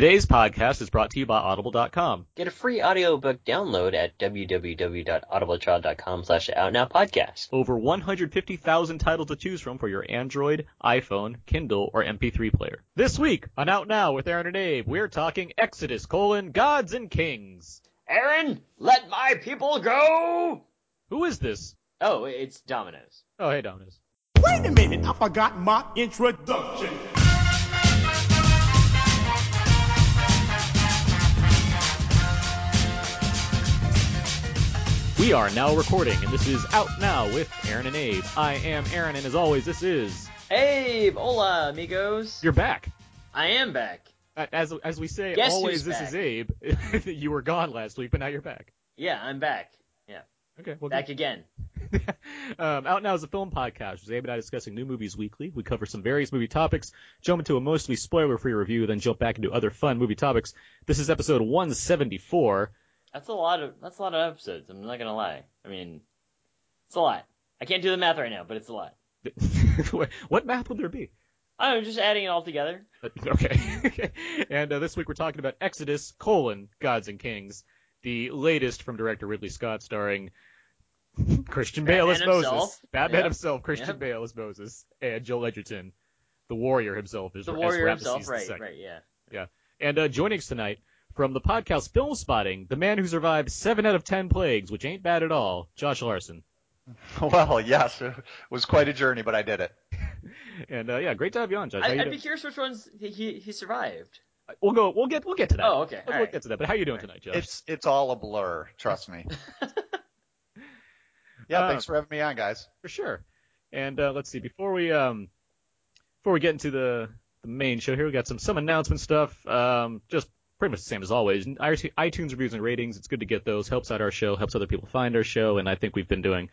Today's podcast is brought to you by Audible.com. Get a free audiobook download at www.audibletrial.com slash outnowpodcast. Over 150,000 titles to choose from for your Android, iPhone, Kindle, or MP3 player. This week on Out Now with Aaron and Abe, we're talking Exodus, colon, Gods and Kings. Aaron, let my people go! Who is this? Oh, it's Domino's. Oh, hey, Domino's. Wait a minute, I forgot my introduction. We are now recording, and this is Out Now with Aaron and Abe. I am Aaron, and as always, this is Abe! Hola, amigos. You're back. I am back. As as we say, Guess always this back? is Abe. you were gone last week, but now you're back. Yeah, I'm back. Yeah, Okay, well, back again. um, Out Now is a film podcast. With Abe and I discussing new movies weekly. We cover some various movie topics, jump into a mostly spoiler-free review, then jump back into other fun movie topics. This is episode 174. That's a lot of that's a lot of episodes. I'm not gonna lie. I mean, it's a lot. I can't do the math right now, but it's a lot. what math would there be? I don't just adding it all together. Uh, Okay. and uh, this week we're talking about Exodus, colon, Gods and Kings, the latest from director Ridley Scott, starring Christian Bale as Batman Moses, himself. Batman Yep. himself, Christian Yep. Bale as Moses, and Joel Edgerton, the warrior himself, as, The warrior himself, right, right, yeah. And uh, joining us tonight from the podcast Film Spotting, the man who survived seven out of ten plagues, which ain't bad at all, Josh Larsen. Well, yes, it was quite a journey, but I did it. And uh, yeah, great to have you on, Josh. I, you I'd doing? be curious which ones he, he, he survived. We'll go. We'll get. We'll get to that. Oh, okay. We'll, all right. get to that. But how are you doing tonight, Josh? It's it's all a blur, trust me. yeah, Uh, thanks for having me on, guys. For sure. And uh, let's see, before we um before we get into the the main show here, we got some some announcement stuff. Um, just pretty much the same as always. iTunes iTunes reviews and ratings. It's good to get those. Helps out our show. Helps other people find our show. And I think we've been doing.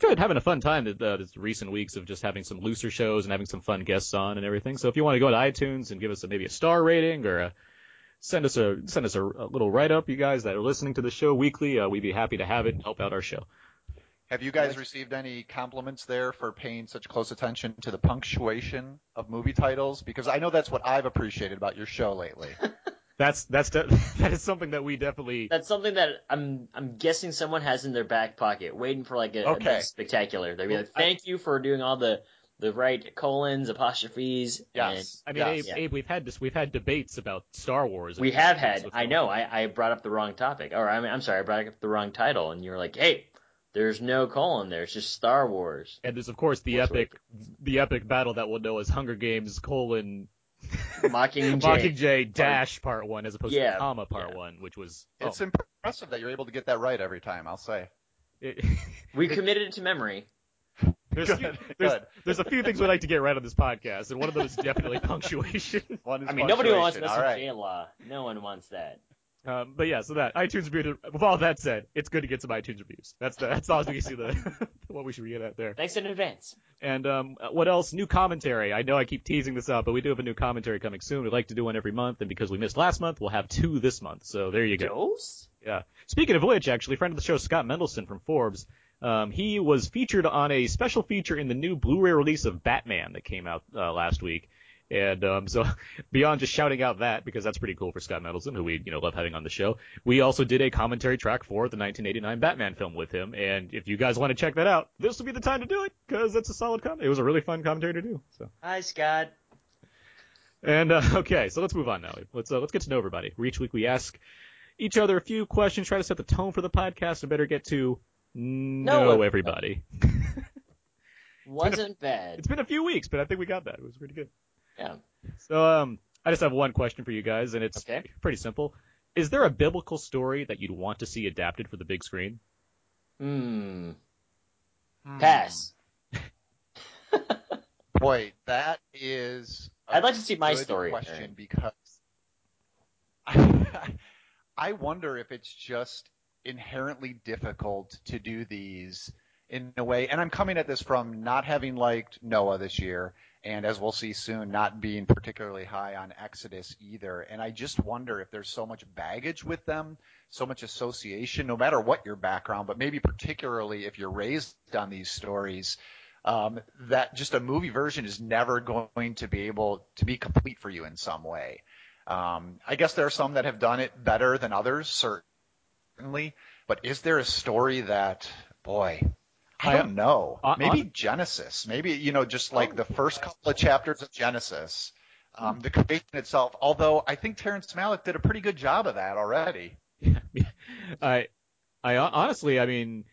We've been having a fun time the uh, this recent weeks of just having some looser shows and having some fun guests on and everything. So if you want to go to iTunes and give us a, maybe a star rating or a, send us a send us a, a little write up, you guys that are listening to the show weekly, uh, we'd be happy to have it and help out our show. Have you guys received any compliments there for paying such close attention to the punctuation of movie titles? Because I know that's what I've appreciated about your show lately. That's that's de- that is something that we definitely That's something that I'm I'm guessing someone has in their back pocket, waiting for like a, a Okay. nice spectacular. They'd be like, "Thank you for doing all the the right colons, apostrophes." Yes. I mean, Yes. Abe, Yeah. Abe, we've had this, we've had debates about Star Wars. And we have had. I know. I, I brought up the wrong topic, or I mean, I'm sorry, I brought up the wrong title, and you were like, "Hey, there's no colon there. It's just Star Wars." And there's of course the epic, the epic battle that we'll know as Hunger Games colon Mockingjay. Mockingjay dash part one as opposed Yeah, to comma part yeah. one, which was oh. It's oh, impressive that you're able to get that right every time. I'll say. it- We committed it to memory. there's, Good, few- there's, good. there's a few things we like to get right on this podcast, and one of those is definitely punctuation. One is I mean, nobody wants punctuation. All Message right. law. No one wants that. Um, but yeah, so that iTunes review. With all that said, it's good to get some iTunes reviews. That's the, that's all we see the what we should get at there. Thanks in advance. And um, what else? New commentary. I know I keep teasing this out, but we do have a new commentary coming soon. We'd like to do one every month, and because we missed last month, we'll have two this month. So there you go. Dose? Yeah. Speaking of which, actually, friend of the show, Scott Mendelson from Forbes, um, he was featured on a special feature in the new Blu-ray release of Batman that came out uh, last week. And um, so, beyond just shouting out that, because that's pretty cool for Scott Mendelson, who we you know love having on the show, we also did a commentary track for the 1989 Batman film with him. And if you guys want to check that out, this will be the time to do it, because it's a solid comment. It was a really fun commentary to do. So. Hi, Scott. And uh, okay, so let's move on now. Let's uh, let's get to know everybody. Each week we ask each other a few questions, try to set the tone for the podcast, and better get to know Know everybody. Wasn't bad. It's been a few weeks, but I think we got that. It was pretty good. Yeah. So um, I just have one question for you guys, and it's Okay. pretty simple. Is there a biblical story that you'd want to see adapted for the big screen? Hmm. Hmm. Pass. Boy, that is. a I'd like to see my story. Question Aaron. because I wonder if it's just inherently difficult to do these in a way. And I'm coming at this from not having liked Noah this year and as we'll see soon, not being particularly high on Exodus either. And I just wonder if there's so much baggage with them, so much association, no matter what your background, but maybe particularly if you're raised on these stories, um, that just a movie version is never going to be able to be complete for you in some way. Um, I guess there are some that have done it better than others, certainly. But is there a story that, boy, I don't know. Uh, Maybe uh, Genesis. Maybe you know, just like the first couple of chapters of Genesis, um, the creation itself. Although I think Terrence Malick did a pretty good job of that already. I, I honestly, I mean,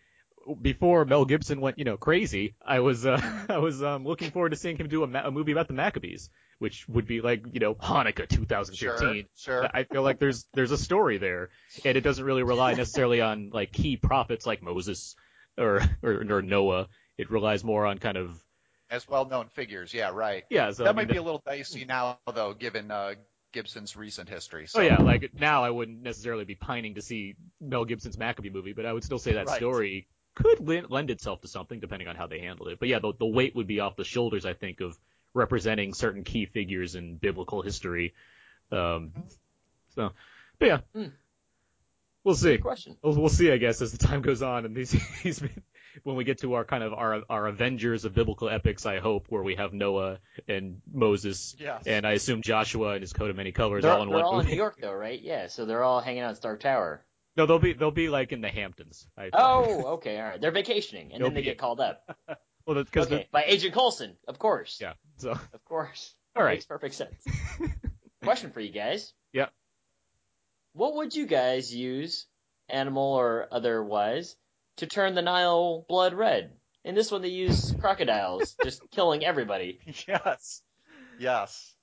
before Mel Gibson went, you know, crazy, I was, uh, I was um, looking forward to seeing him do a, ma- a movie about the Maccabees, which would be like, you know, Hanukkah 2015. Sure, sure. I feel like there's there's a story there, and it doesn't really rely necessarily on like key prophets like Moses or or, or Noah. It relies more on kind of As well-known figures, yeah, right. yeah. So I that mean, might be a little dicey now, though, given uh, Gibson's recent history. So. Oh yeah, like now I wouldn't necessarily be pining to see Mel Gibson's Maccabee movie, but I would still say that Right. story could lend, lend itself to something depending on how they handled it. But yeah, the, the weight would be off the shoulders, I think, of representing certain key figures in biblical history. Um, so, but yeah, Hmm. We'll see. Good question. We'll, we'll see, I guess, as the time goes on, and these, these when we get to our kind of our our Avengers of biblical epics, I hope, where we have Noah and Moses, Yes. and I assume Joshua and his coat of many colors They're, all in they're one all in. New York though, right? Yeah, so they're all hanging out in Stark Tower. No, they'll be they'll be like in the Hamptons. I, Oh, okay, all right. They're vacationing, and They'll then they get called up. well, because Okay, by Agent Coulson, of course. yeah. So Of course. all right, Makes perfect sense. Question for you guys. Yeah. What would you guys use, animal or otherwise, to turn the Nile blood red? In this one, they use crocodiles, just killing everybody. yes, yes.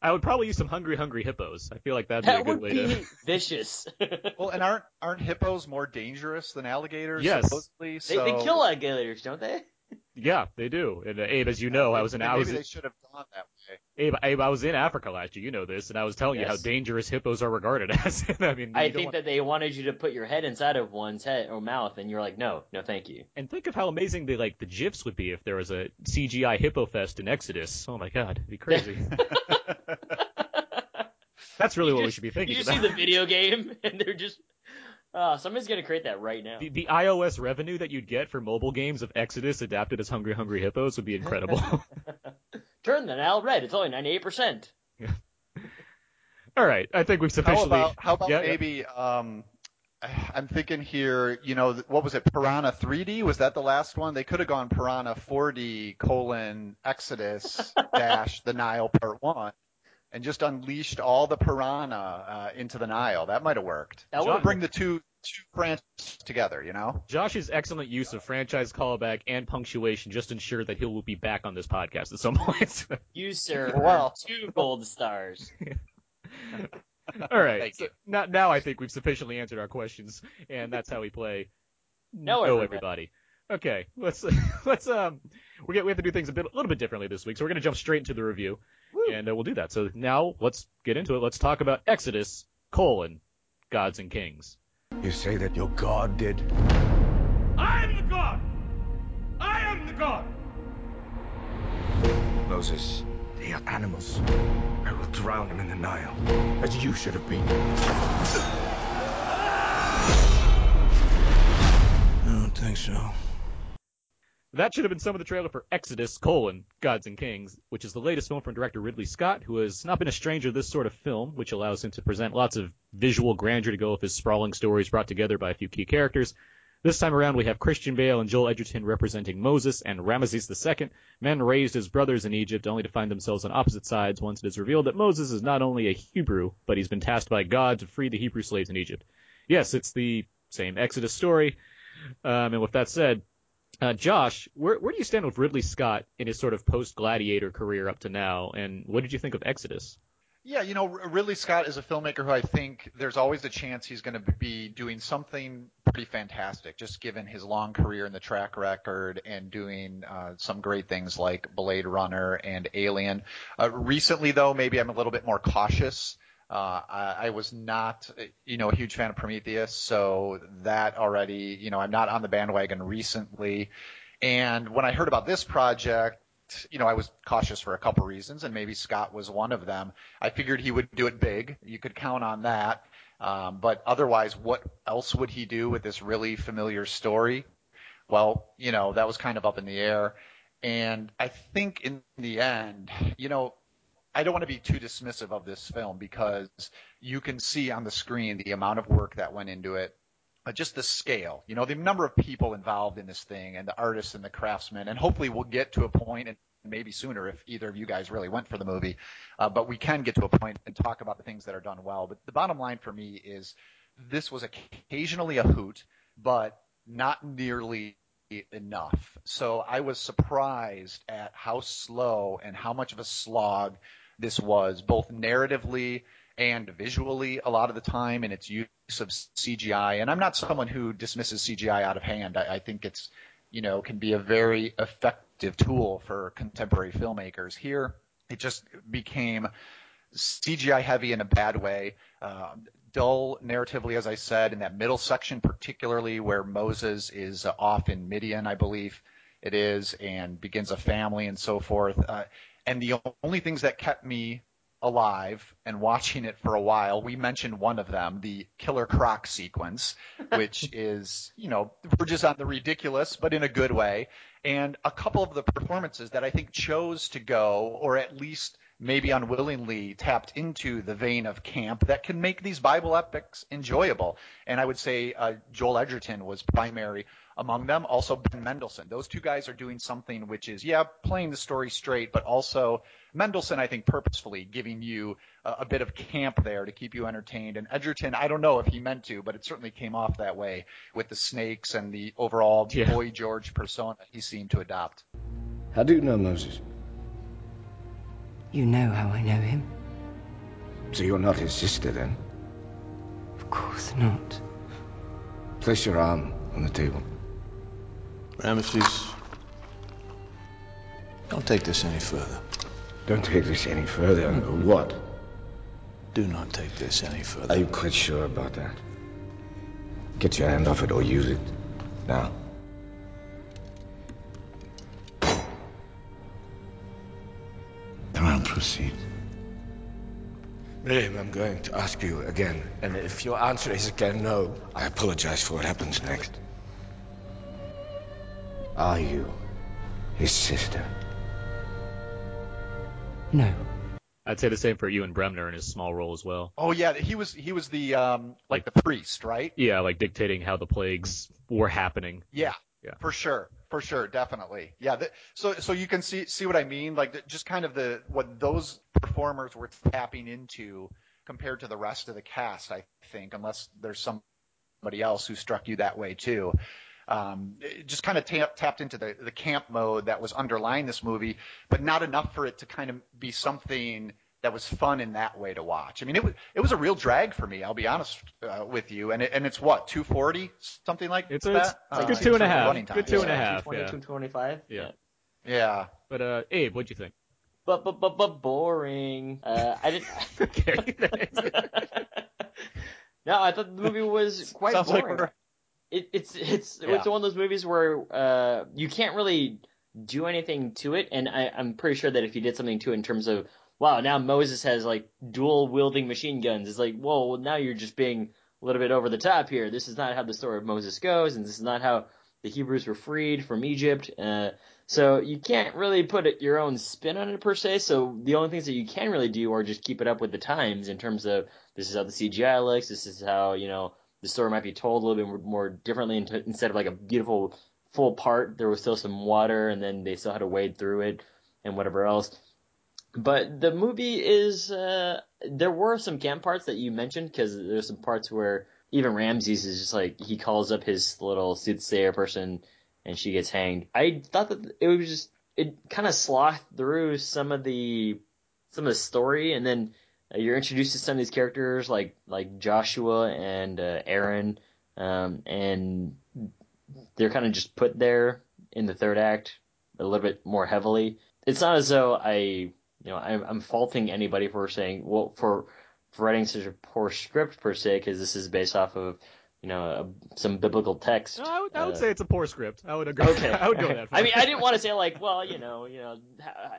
I would probably use some hungry hungry hippos. I feel like that'd be a That good would way be to. vicious. Well, and aren't aren't hippos more dangerous than alligators? Yes. supposedly. they, they kill alligators, don't they? Yeah, they do. And uh, Abe, as you know, I was in maybe I was they should have gone that way. Abe, Abe, I was in Africa last year. You know this, and I was telling you how dangerous hippos are regarded as. I mean, I think want- that they wanted you to put your head inside of one's head or mouth, and you're like, no, no, thank you. and think of how amazing the like the gifs would be if there was a CGI hippo fest in Exodus. Oh my God, it'd be crazy. That's really You what we should be thinking You just about. see the video game, and they're just. Uh, somebody's gonna create that right now. The, the iOS revenue that you'd get for mobile games of Exodus adapted as Hungry Hungry Hippos would be incredible. Turn the Nile red. It's only 98%. All right, I think we've How sufficiently. about how about Yeah, yeah. maybe um I'm thinking here, you know, what was it, Piranha 3D? Was that the last one? They could have gone Piranha 4D colon Exodus dash the Nile part one, and just unleashed all the piranha uh, into the Nile. That might have worked. That would've- bring the two two franchises together, you know. Josh's excellent use of franchise callback and punctuation just ensure that he will be back on this podcast at some point. You, sir, Well- earned two gold stars. All right. Thank so now, now I think we've sufficiently answered our questions, and that's how we play. No, Know everybody. Okay, let's let's um we get we have to do things a bit a little bit differently this week, so we're gonna jump straight into the review, and uh, we'll do that. So now let's get into it. Let's talk about Exodus colon gods and kings. You say that your god did? I am the god! I am the god! Moses, they are animals. I will drown them in the Nile, as you should have been. I don't think so. That should have been some of the trailer for Exodus, colon, Gods and Kings, which is the latest film from director Ridley Scott, who has not been a stranger to this sort of film, which allows him to present lots of visual grandeur to go with his sprawling stories brought together by a few key characters. This time around, we have Christian Bale and Joel Edgerton representing Moses and Ramesses II, men raised as brothers in Egypt, only to find themselves on opposite sides once it is revealed that Moses is not only a Hebrew, but he's been tasked by God to free the Hebrew slaves in Egypt. Yes, it's the same Exodus story. Um, and with that said, uh, Josh, where where do you stand with Ridley Scott in his sort of post Gladiator career up to now, and what did you think of Exodus? Yeah, you know, Ridley Scott is a filmmaker who I think there's always a chance he's going to be doing something pretty fantastic, just given his long career and the track record, and doing uh, some great things like Blade Runner and Alien. Uh, recently, though, maybe I'm a little bit more cautious. Uh, I, I was not, you know, a huge fan of Prometheus, so that already, you know, I'm not on the bandwagon recently. And when I heard about this project, you know, I was cautious for a couple reasons, and maybe Scott was one of them. I figured he would do it big. You could count on that. Um, but otherwise, what else would he do with this really familiar story? Well, you know, that was kind of up in the air. And I think in the end, you know, I don't want to be too dismissive of this film because you can see on the screen the amount of work that went into it, uh, just the scale, you know, the number of people involved in this thing and the artists and the craftsmen. And hopefully we'll get to a point and maybe sooner if either of you guys really went for the movie. Uh, but we can get to a point and talk about the things that are done well. But the bottom line for me is this was occasionally a hoot, but not nearly enough. So I was surprised at how slow and how much of a slog this was, both narratively and visually a lot of the time in its use of CGI. And I'm not someone who dismisses CGI out of hand. I, I think it's, you know, can be a very effective tool for contemporary filmmakers. Here, it just became CGI heavy in a bad way. Uh, dull narratively, as I said, in that middle section, particularly where Moses is uh, off in Midian, I believe it is, and begins a family and so forth. Uh, and the only things that kept me alive and watching it for a while, we mentioned one of them, the Killer Croc sequence, which is, you know, we're just on the ridiculous, but in a good way. And a couple of the performances that I think chose to go, or at least maybe unwillingly tapped into the vein of camp that can make these Bible epics enjoyable. And I would say uh, Joel Edgerton was primary among them. Also Ben Mendelsohn. Those two guys are doing something which is, yeah, playing the story straight, but also Mendelsohn, I think, purposefully giving you a, a bit of camp there to keep you entertained. And Edgerton, I don't know if he meant to, but it certainly came off that way with the snakes and the overall Yeah. boy George persona he seemed to adopt. How do you know Moses? You know how I know him? So you're not his sister then? Of course not. Place your arm on the table. Ramesses, don't take this any further. Don't take this any further. What? Do not take this any further. Are you quite sure about that? Get your hand off it or use it. Now. Come on, proceed. Miriam, I'm going to ask you again, and if your answer is again no, I apologize for what happens next. Are you his sister? No. I'd say the same for Ewan Bremner in his small role as well. Oh yeah, he was he was the um like the priest, right? Yeah, like dictating how the plagues were happening. Yeah. Yeah. For sure. For sure, definitely. Yeah, th- so so you can see see what I mean like the, just kind of the what those performers were tapping into compared to the rest of the cast, I think, unless there's somebody else who struck you that way too. Um, it just kind of tap, tapped into the, the camp mode that was underlying this movie, but not enough for it to kind of be something that was fun in that way to watch. I mean, it was it was a real drag for me. I'll be honest uh, with you, and it, and it's what 240 something like It's that. it's, it's a good Uh, a for half. running Good time. two and a Yeah. half. 220, Yeah. 225. Yeah. Yeah. But uh, Abe, what'd you think? But but but but boring. Uh, I didn't. Okay. no, I thought the movie was quite Sounds like boring. we're- it, it's it's Yeah. it's one of those movies where uh, you can't really do anything to it, and I, I'm pretty sure that if you did something to it in terms of wow, now Moses has like dual wielding machine guns, it's like whoa, well, now you're just being a little bit over the top here. This is not how the story of Moses goes, and this is not how the Hebrews were freed from Egypt. Uh, so you can't really put it, your own spin on it per se. So the only things that you can really do are just keep it up with the times in terms of this is how the CGI looks, this is how you know the story might be told a little bit more, differently instead of like a beautiful full part. There was still some water, and then they still had to wade through it and whatever else. But the movie is uh, there were some camp parts that you mentioned because there's some parts where even Ramses is just like he calls up his little soothsayer person and she gets hanged. I thought that it was just it kind of slothed through some of the some of the story and then you're introduced to some of these characters like like Joshua and uh, Aaron um, and they're kind of just put there in the third act a little bit more heavily. It's not as though I you know I'm, I'm faulting anybody for saying well for for writing such a poor script per se because this is based off of you know uh, some biblical text. No, I would, I would uh, say it's a poor script. I would agree. Okay, I would go that far. I mean, I didn't want to say like, well, you know, you know,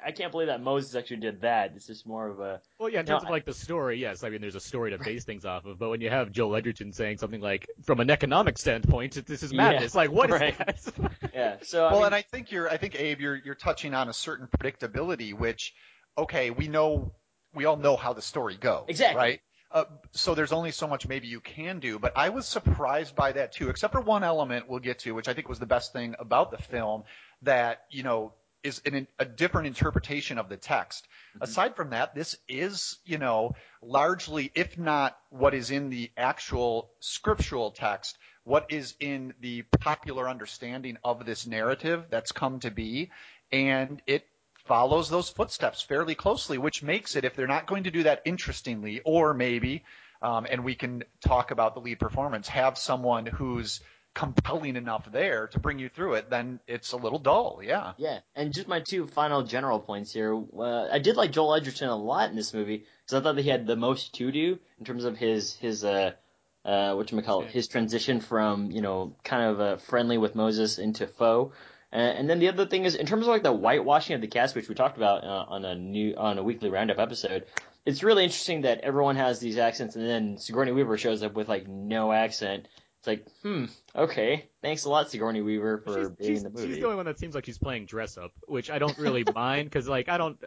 I can't believe that Moses actually did that. It's just more of a. Well, yeah, in No, terms of like the story, yes. I mean, there's a story to base things off of. But when you have Joel Edgerton saying something like, "From an economic standpoint, this is Yeah, madness," like what is right. that? Yeah. So I well, mean, and I think you're, I think Abe, you're, you're touching on a certain predictability, which, okay, we know, we all know how the story goes, Exactly. right? Uh, so there's only so much maybe you can do, but I was surprised by that too, except for one element we'll get to, which I think was the best thing about the film, that you know is an, a different interpretation of the text. Aside from that, this is you know largely, if not what is in the actual scriptural text, what is in the popular understanding of this narrative that's come to be, and it follows those footsteps fairly closely, which makes it, if they're not going to do that interestingly, or maybe, um, and we can talk about the lead performance, have someone who's compelling enough there to bring you through it, then it's a little dull. Yeah. Yeah, and just my two final general points here. Uh, I did like Joel Edgerton a lot in this movie because I thought that he had the most to do in terms of his his uh uh what you call it his transition from you know kind of uh, friendly with Moses into foe. Uh, and then the other thing is in terms of like the whitewashing of the cast, which we talked about uh, on a new on a weekly roundup episode. It's really interesting that everyone has these accents, and then Sigourney Weaver shows up with like no accent. It's like, hmm, okay, thanks a lot, Sigourney Weaver, for she's, being she's, in the movie. she's the only one that seems like she's playing dress up, which I don't really mind because like I don't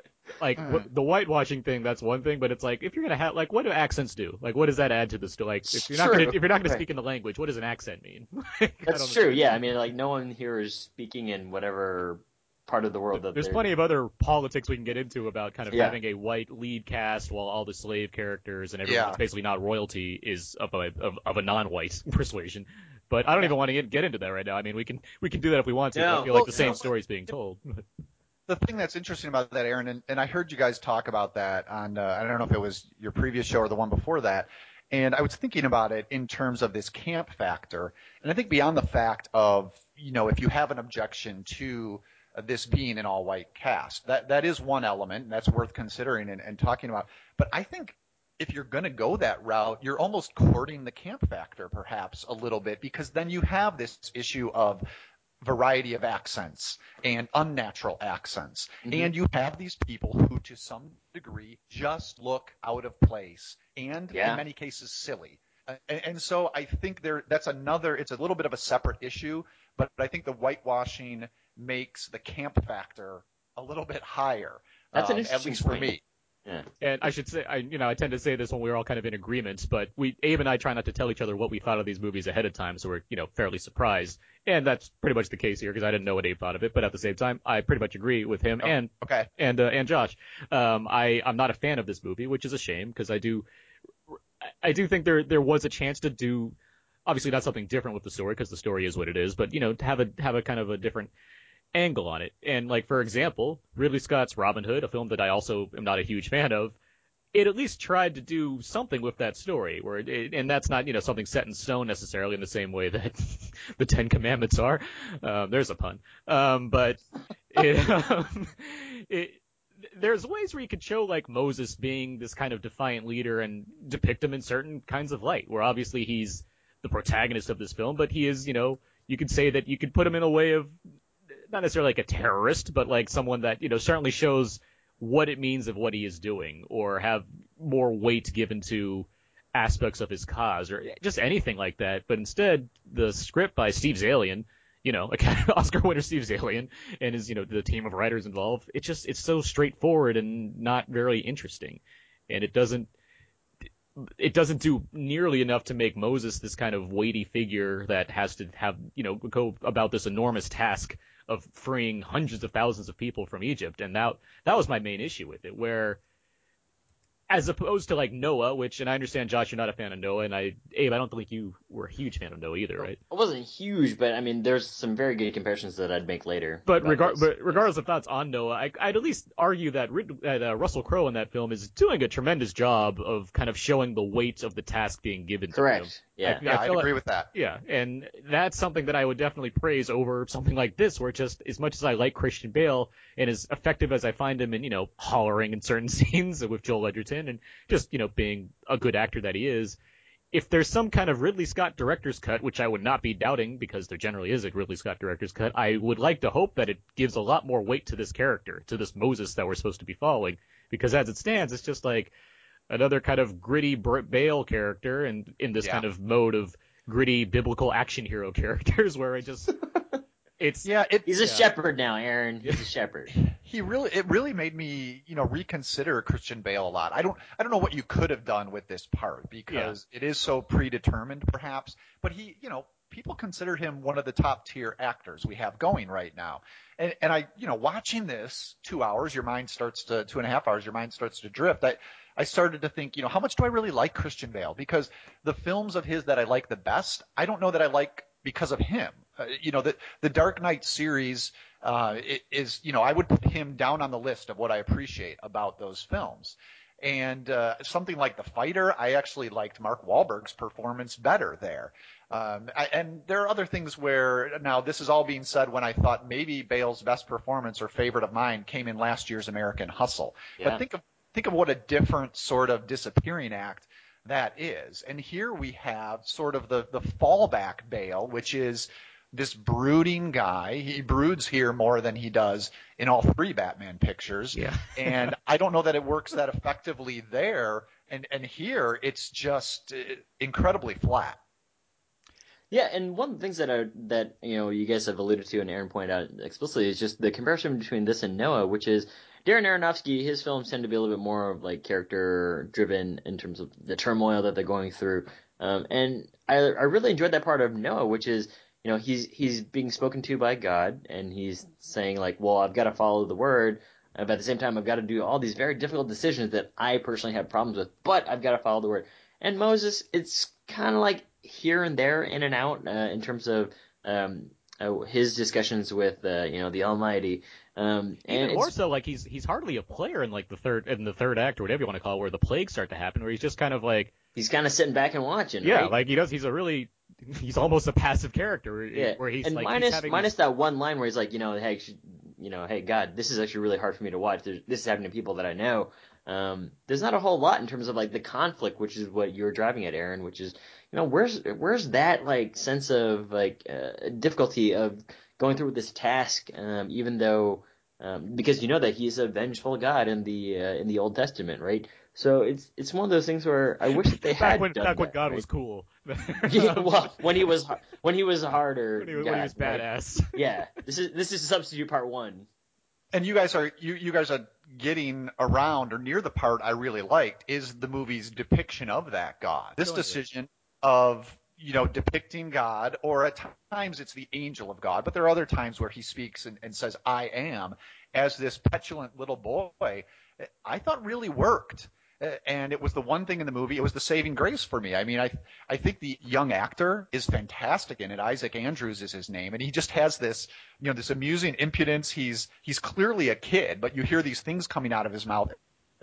like Mm. what, the whitewashing thing. That's one thing, but it's like if you're gonna have like what do accents do? Like what does that add to the story? Like if you're not gonna if you're not gonna right. speak in the language, what does an accent mean? Like, That's true. know. Yeah, I mean, like no one here is speaking in whatever part of the world that There's plenty of other politics we can get into about kind of Yeah. having a white lead cast while all the slave characters and everyone Yeah. that's basically not royalty is of a of, of a non-white persuasion. But I don't even want to get, get into that right now. I mean, we can we can do that if we want to. but No. I feel like the same no. story is being told. the thing that's interesting about that, Aaron, and, and I heard you guys talk about that on, uh, I don't know if it was your previous show or the one before that, and I was thinking about it in terms of this camp factor, and I think beyond the fact of, you know, if you have an objection to this being an all-white cast, that that is one element, and that's worth considering and, and talking about. But I think if you're going to go that route, you're almost courting the camp factor perhaps a little bit because then you have this issue of variety of accents and unnatural accents. And you have these people who, to some degree, just look out of place and, Yeah. in many cases, silly. Uh, and, and so I think there that's another. It's a little bit of a separate issue, but I think the whitewashing makes the camp factor a little bit higher. That's an um, at interesting least point. for me. Yeah. And I should say, I you know, I tend to say this when we're all kind of in agreement, but we Abe and I try not to tell each other what we thought of these movies ahead of time, so we're you know fairly surprised. And that's pretty much the case here because I didn't know what Abe thought of it, but at the same time, I pretty much agree with him Oh, and okay. and uh, and Josh. Um, I I'm not a fan of this movie, which is a shame because I do I do think there there was a chance to do obviously not something different with the story because the story is what it is, but you know to have a have a kind of a different angle on it. And like for example, Ridley Scott's Robin Hood, a film that I also am not a huge fan of, it at least tried to do something with that story, where it, and that's not you know something set in stone necessarily in the same way that the Ten Commandments are. Um, there's a pun, um, but it, um, it there's ways where you could show like Moses being this kind of defiant leader and depict him in certain kinds of light, where obviously he's the protagonist of this film, but he is you know you could say that you could put him in a way of not necessarily like a terrorist, but like someone that you know certainly shows what it means of what he is doing, or have more weight given to aspects of his cause, or just anything like that. But instead, the script by Steve Zaillian, you know, Oscar winner Steve Zaillian, and his you know the team of writers involved, it just it's so straightforward and not very interesting, and it doesn't it doesn't do nearly enough to make Moses this kind of weighty figure that has to have, you know, go about this enormous task of freeing hundreds of thousands of people from Egypt. And that, that was my main issue with it, where as opposed to like Noah, which, and I understand Josh, you're not a fan of Noah, and I, Abe, I don't think you were a huge fan of Noah either, right? I wasn't huge, but I mean, there's some very good comparisons that I'd make later. But, regar- but regardless of thoughts on Noah, I, I'd at least argue that, that uh, Russell Crowe in that film is doing a tremendous job of kind of showing the weight of the task being given to him. correct. Yeah. Yeah, I I agree like- with that. Yeah, and that's something that I would definitely praise over something like this, where just as much as I like Christian Bale and as effective as I find him in, you know, hollering in certain scenes with Joel Edgerton and just, you know, being a good actor that he is, if there's some kind of Ridley Scott director's cut, which I would not be doubting because there generally is a Ridley Scott director's cut, I would like to hope that it gives a lot more weight to this character, to this Moses that we're supposed to be following, because as it stands, it's just like another kind of gritty Bale character, and in this Yeah. kind of mode of gritty biblical action hero characters, where I just it's Yeah, it, He's a Yeah. shepherd now, Aaron. He's a shepherd. he really it really made me you know reconsider Christian Bale a lot. I don't I don't know what you could have done with this part because it is so predetermined perhaps, but he you know people consider him one of the top tier actors we have going right now. And and I you know watching this two hours, your mind starts to two and a half hours, your mind starts to drift. I I started to think, you know, how much do I really like Christian Bale? Because the films of his that I like the best, I don't know that I like because of him. Uh, you know, the the Dark Knight series uh, is, you know, I would put him down on the list of what I appreciate about those films. And uh, something like The Fighter, I actually liked Mark Wahlberg's performance better there. Um, I, and there are other things where now this is all being said when I thought maybe Bale's best performance or favorite of mine came in last year's American Hustle. Yeah. But think of think of what a different sort of disappearing act that is. And here we have sort of the the fallback Bale, which is this brooding guy. He broods here more than he does in all three Batman pictures. Yeah. and I don't know that it works that effectively there. And and here it's just uh, incredibly flat. Yeah, and one of the things that I, that you know you guys have alluded to and Aaron pointed out explicitly is just the comparison between this and Noah, which is Darren Aronofsky. His films tend to be a little bit more of like character driven in terms of the turmoil that they're going through, um, and I I really enjoyed that part of Noah, which is you know he's he's being spoken to by God and he's saying like, well, I've got to follow the word. But at the same time, I've got to do all these very difficult decisions that I personally have problems with, but I've got to follow the word. And Moses, it's kind of like here and there, in and out, uh, in terms of um, uh, his discussions with uh, you know the Almighty. Um, and Even more so, like he's he's hardly a player in like the third in the third act or whatever you want to call it, where the plagues start to happen, where he's just kind of like he's kind of sitting back and watching. yeah, right? like he does. He's a really he's almost a passive character. where- yeah. where he's and like minus he's minus this- that one line where he's like, you know, hey, you know, hey God, this is actually really hard for me to watch. There's, this is happening to people that I know. Um, there's not a whole lot in terms of like the conflict, which is what you're driving at, Aaron. Which is, you know, where's where's that like sense of like uh, difficulty of going through with this task, um, even though um, because you know that he's a vengeful God in the uh, in the Old Testament, right? So it's it's one of those things where I wish that they had back when done back when that, God right? was cool. yeah, well, when he was when he was harder, when he, was- when he God, was right? badass. Yeah, this is this is substitute part one. and you guys are you you guys are getting around or near the part I really liked is the movie's depiction of that God. This Go into it. decision of you know depicting God, or at times it's the angel of God, but there are other times where he speaks and, and says I am as this petulant little boy. I thought really worked. And it was the one thing in the movie. It was the saving grace for me. I mean, I I think the young actor is fantastic in it. Isaac Andrews is his name, and he just has this you know this amusing impudence. He's he's clearly a kid, but you hear these things coming out of his mouth,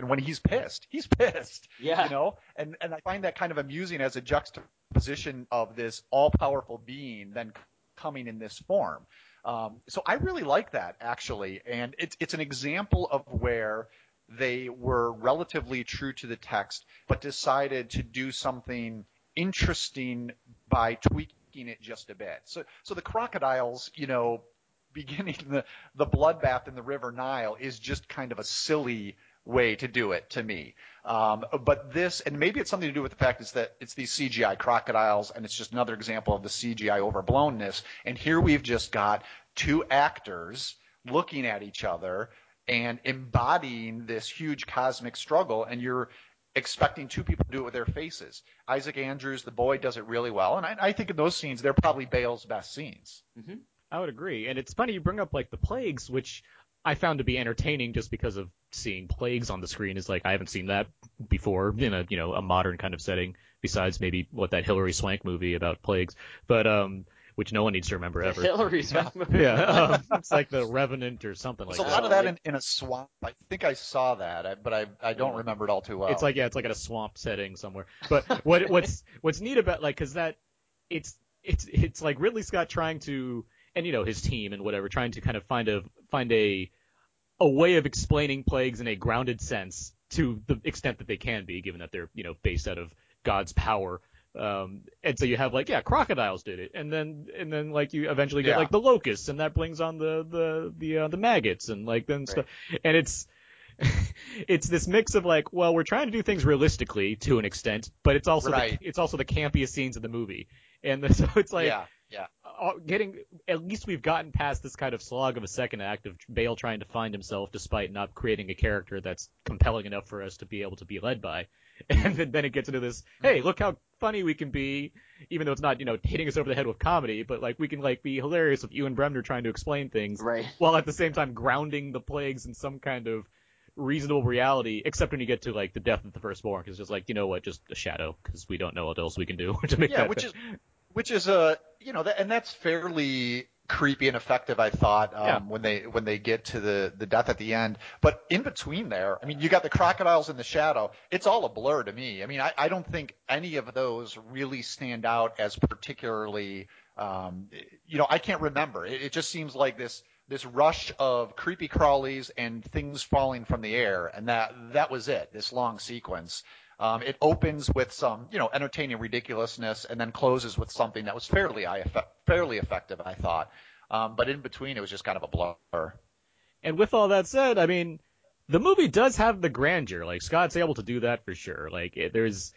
and when he's pissed, he's pissed. Yeah. You know, and and I find that kind of amusing as a juxtaposition of this all powerful being then coming in this form. Um, so I really like that actually, and it's it's an example of where they were relatively true to the text, but decided to do something interesting by tweaking it just a bit. So, so the crocodiles, you know, beginning the the bloodbath in the River Nile is just kind of a silly way to do it to me. Um, but this, and maybe it's something to do with the fact is that it's these CGI crocodiles, and it's just another example of the CGI overblownness. And here we've just got two actors looking at each other and embodying this huge cosmic struggle, and you're expecting two people to do it with their faces. Isaac Andrews, the boy, does it really well, and I, I think in those scenes they're probably Bale's best scenes. I would agree. And it's funny you bring up like the plagues, which I found to be entertaining just because of seeing plagues on the screen is like I haven't seen that before in a you know a modern kind of setting besides maybe what that Hilary Swank movie about plagues, but um which no one needs to remember ever. Hilary Swank movie. yeah, um, it's like the Revenant or something like that. There's a that. lot of that in, in a swamp. I think I saw that, I- but I I don't remember it all too well. It's like yeah, it's like at a swamp setting somewhere. But what what's what's neat about like because that it's it's it's like Ridley Scott trying to and you know his team and whatever trying to kind of find a find a a way of explaining plagues in a grounded sense to the extent that they can be, given that they're you know based out of God's power. Um, and so you have like, yeah, crocodiles did it, and then and then like you eventually get Yeah. like the locusts, and that brings on the the the uh, the maggots, and like then stuff, and it's it's this mix of like, well, we're trying to do things realistically to an extent, but it's also Right. the, it's also the campiest scenes in the movie, and the, so it's like yeah, yeah. uh, getting at least we've gotten past this kind of slog of a second act of Bale trying to find himself despite not creating a character that's compelling enough for us to be able to be led by. And then, then it gets into this, hey, look how funny we can be, even though it's not, you know, hitting us over the head with comedy, but like we can like be hilarious with Ewan Bremner trying to explain things Right. while at the same time grounding the plagues in some kind of reasonable reality, except when you get to like the death of the firstborn, 'cause it's just like, you know what, just a shadow, because we don't know what else we can do to make Yeah, that which is which is a you know, that, and that's fairly creepy and effective. I thought um, Yeah. when they when they get to the the death at the end, but in between there, I mean, you got the crocodiles in the shadow. It's all a blur to me. I mean, I, I don't think any of those really stand out as particularly. Um, you know, I can't remember. It, it just seems like this this rush of creepy crawlies and things falling from the air, and that that was it. This long sequence. Um, it opens with some, you know, entertaining ridiculousness, and then closes with something that was fairly, fairly effective, I thought. Um, but in between, it was just kind of a blur. And with all that said, I mean, the movie does have the grandeur. Like Scott's able to do that for sure. Like it, there's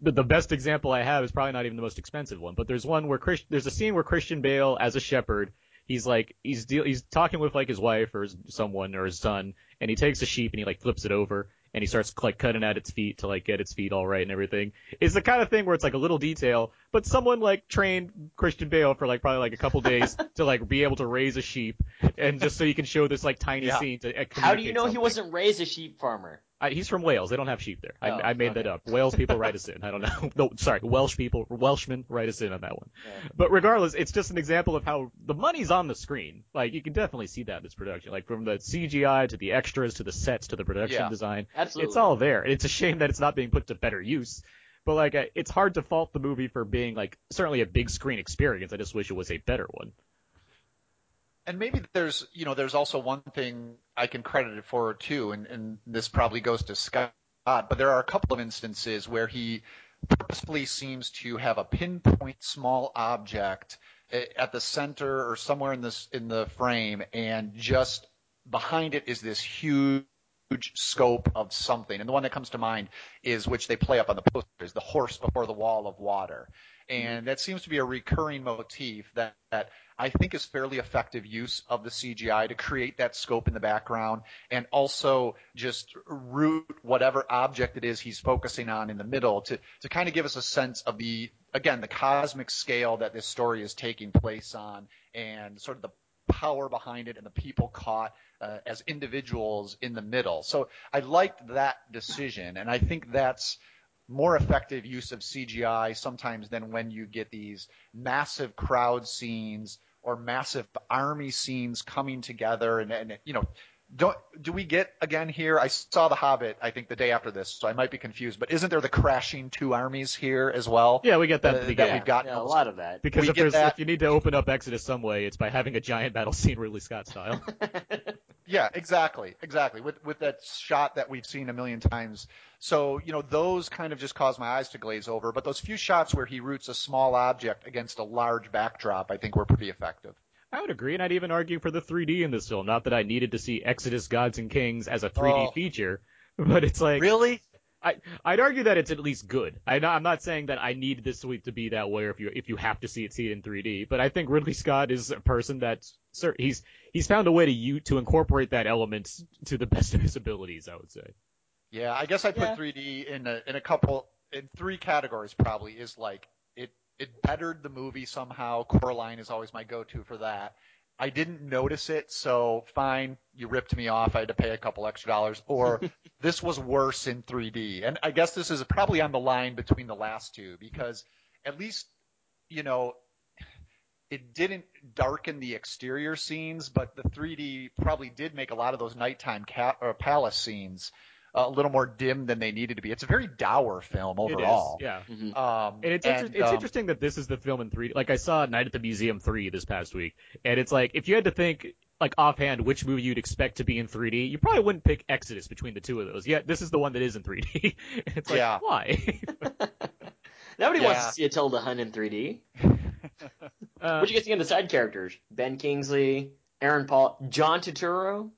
the, best example I have is probably not even the most expensive one, but there's one where Chris, there's a scene where Christian Bale as a shepherd, he's like he's he's talking with like his wife or his, someone or his son, and he takes a sheep and he like flips it over and he starts like cutting at its feet to like get its feet all right and everything. It's the kind of thing where it's like a little detail, but someone like trained Christian Bale for like probably like a couple days to like be able to raise a sheep, and just so you can show this like tiny Yeah. scene to. uh, How do you know he wasn't raised a sheep farmer? I, he's from Wales. They don't have sheep there. I, Oh, I made that up. Wales people write us in. I don't know. No, sorry, Welsh people, Welshmen write us in on that one. But regardless, it's just an example of how the money's on the screen. Like you can definitely see that in this production. Like from the CGI to the extras to the sets to the production Yeah. design. Absolutely. It's all there. It's a shame that it's not being put to better use. But like, it's hard to fault the movie for being like certainly a big screen experience. I just wish it was a better one. And maybe there's, you know, there's also one thing I can credit it for too, and, and this probably goes to Scott, but there are a couple of instances where he purposefully seems to have a pinpoint small object eh, at the center or somewhere in this in the frame, and just behind it is this huge scope of something. And the one that comes to mind is which they play up on the poster is the horse before the wall of water. And that seems to be a recurring motif that, that I think is fairly effective use of the CGI to create that scope in the background and also just root whatever object it is he's focusing on in the middle to, to kind of give us a sense of the, again, the cosmic scale that this story is taking place on and sort of the power behind it and the people caught uh, as individuals in the middle. So I liked that decision, and I think that's more effective use of CGI sometimes than when you get these massive crowd scenes or massive army scenes coming together and, and you know don't do we get again here i saw the hobbit i think the day after this so i might be confused but isn't there the crashing two armies here as well Yeah, we get that. uh, that we've gotten Yeah, a lot of that. Because We if there's that- if you need to open up Exodus some way, it's by having a giant battle scene Ridley Scott style. Yeah, exactly, exactly. With with that shot that we've seen a million times. So you know those kind of just cause my eyes to glaze over. But those few shots where he roots a small object against a large backdrop, I think were pretty effective. I would agree, and I'd even argue for the 3D in this film. Not that I needed to see Exodus Gods and Kings as a 3D Oh. feature, but it's like Really? I I'd argue that it's at least good. I, I'm not saying that I need this suite to be that way, or if you if you have to see it, see it in 3D. But I think Ridley Scott is a person that's cer- he's he's found a way to you to incorporate that element to the best of his abilities. I would say. Yeah, I guess I put Yeah. 3D in a in a couple in three categories. Probably is like it bettered the movie somehow. Coraline is always my go-to for that. I didn't notice it, so fine. You ripped me off. I had to pay a couple extra dollars. Or this was worse in 3D. And I guess this is probably on the line between the last two because at least you know it didn't darken the exterior scenes, but the 3D probably did make a lot of those nighttime ca- or palace scenes a little more dim than they needed to be. It's a very dour film overall. It is, yeah. Mhm. Um, And it's inter- it's um, interesting that this is the film in 3D. Like I saw Night at the Museum 3 this past week, and it's like if you had to think like offhand which movie you'd expect to be in 3D, you probably wouldn't pick Exodus between the two of those. Yet this is the one that is in 3D. It's like Yeah. why? Nobody wants to see a Tilda Hunt in 3D. Uh, What do you guys think of the side characters? Ben Kingsley, Aaron Paul, John Turturro.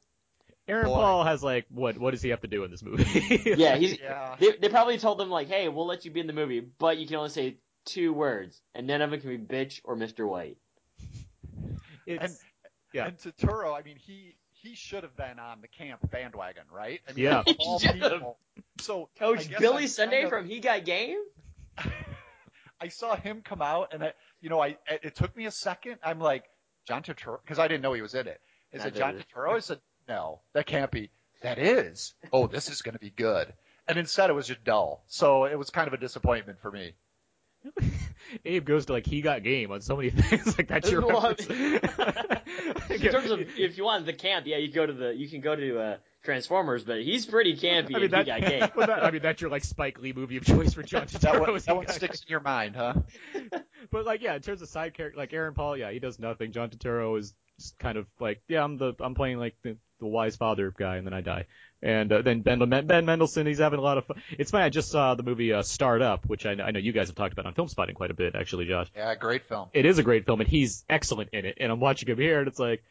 Aaron Boy. Paul has like what? What does he have to do in this movie? Yeah, he's. Yeah. They, they probably told them like, "Hey, we'll let you be in the movie, but you can only say two words, and none of them can be bitch or Mr. White." It's, And- yeah. And Turturro, I mean, he he should have been on the camp bandwagon, right? I mean, Yeah. all He should have. people. So Coach Billy I'm Sunday kind of- from He Got Game. I saw him come out, and I, you know, I it took me a second. I'm like, John Turturro, because I didn't know he was in it. Is it Neither John did Turturro? I said, no, that can't be. That is. Oh, this is going to be good. And instead, it was just dull. So it was kind of a disappointment for me. Abe goes to like he got game on so many things. like that's your Well, I reference. In terms of if you want the camp, yeah, you go to the you can go to uh, Transformers, but he's pretty campy I mean, in that, He Got Game. well, that- I mean, that's your like Spike Lee movie of choice for John That Turturro. one, is that one Got sticks in your mind, huh? But like, yeah, in terms of side character, like Aaron Paul, yeah, he does nothing. John Turturro is just kind of like, yeah, I'm the I'm playing like the, the wise father guy, and then I die. And uh, then Ben Ben Mendelsohn, he's having a lot of fun. It's funny. I just saw the movie uh, Starred Up, which I, know- I know you guys have talked about on Film Spotting quite a bit, actually, Josh. Yeah, great film. It is a great film, and he's excellent in it. And I'm watching him here, and it's like,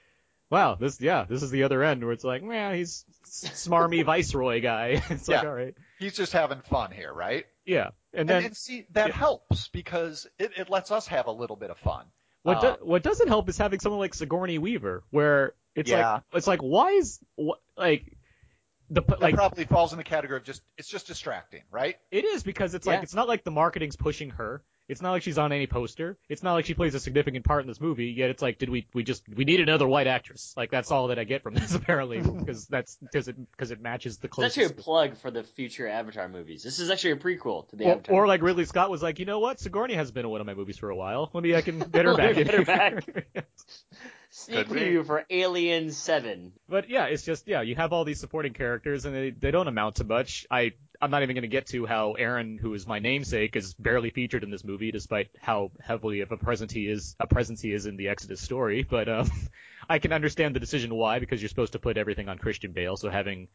wow, this yeah, this is the other end where it's like, well, he's smarmy viceroy guy. it's like, all right, He's just having fun here, right? yeah. And And, then and see, that yeah. helps because it, it lets us have a little bit of fun. What Uh, do, what doesn't help is having someone like Sigourney Weaver, where it's Yeah. like it's like why is what like the that like probably falls in the category of just it's just distracting, right? it is because it's Yeah. like it's not like the marketing's pushing her. It's not like she's on any poster. It's not like she plays a significant part in this movie. Yet it's like, did we we just we need another white actress? Like that's all that I get from this apparently because that's because it because it matches the It's closest. actually a plug for the future Avatar movies. This is actually a prequel to the or, Avatar. or like Ridley Scott was like, you know what? Sigourney has been in one of my movies for a while. Maybe I can get her back. get her back. Sneak Could be. preview for Alien Seven. But yeah, it's just yeah, you have all these supporting characters and they they don't amount to much. I I'm not even going to get to how Aaron, who is my namesake, is barely featured in this movie, despite how heavily of a presence he is a presence he is in the Exodus story. But um, I can understand the decision why because you're supposed to put everything on Christian Bale, so having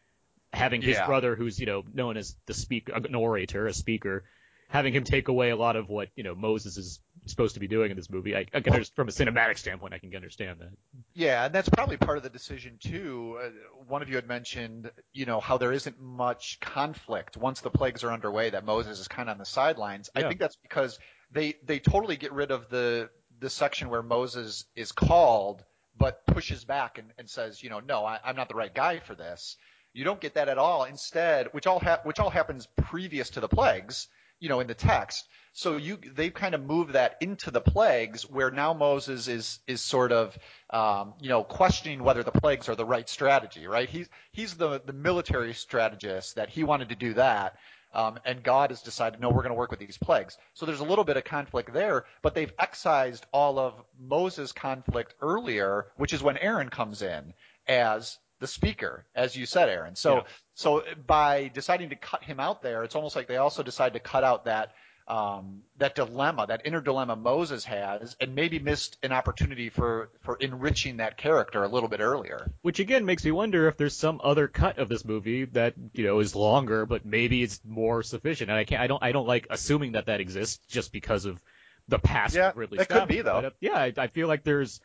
having his Yeah. brother, who's you know known as the speak an orator, a speaker, having him take away a lot of what you know Moses is supposed to be doing in this movie. I, I can understand, from a cinematic standpoint, I can understand that. Yeah, and that's probably part of the decision too. Uh, one of you had mentioned, you know, how there isn't much conflict once the plagues are underway. That Moses is kind of on the sidelines. I think that's because they they totally get rid of the the section where Moses is called, but pushes back and, and says, you know, no, I, I'm not the right guy for this. You don't get that at all. Instead, which all ha- which all happens previous to the plagues, you know, in the text. So you they've kind of moved that into the plagues, where now Moses is is sort of um, you know questioning whether the plagues are the right strategy, right? He's he's the the military strategist that he wanted to do that. Um, and God has decided, no, we're going to work with these plagues. So there's a little bit of conflict there, but they've excised all of Moses' conflict earlier, which is when Aaron comes in as the speaker, as you said, Aaron. So, Yeah. so by deciding to cut him out there, it's almost like they also decide to cut out that um, that dilemma, that inner dilemma Moses has, and maybe missed an opportunity for for enriching that character a little bit earlier. Which again makes me wonder if there's some other cut of this movie that you know is longer, but maybe it's more sufficient. And I can't, I don't, I don't like assuming that that exists just because of the past Yeah, Ridley Scott. could be, though. But, uh, yeah, I, I feel like there's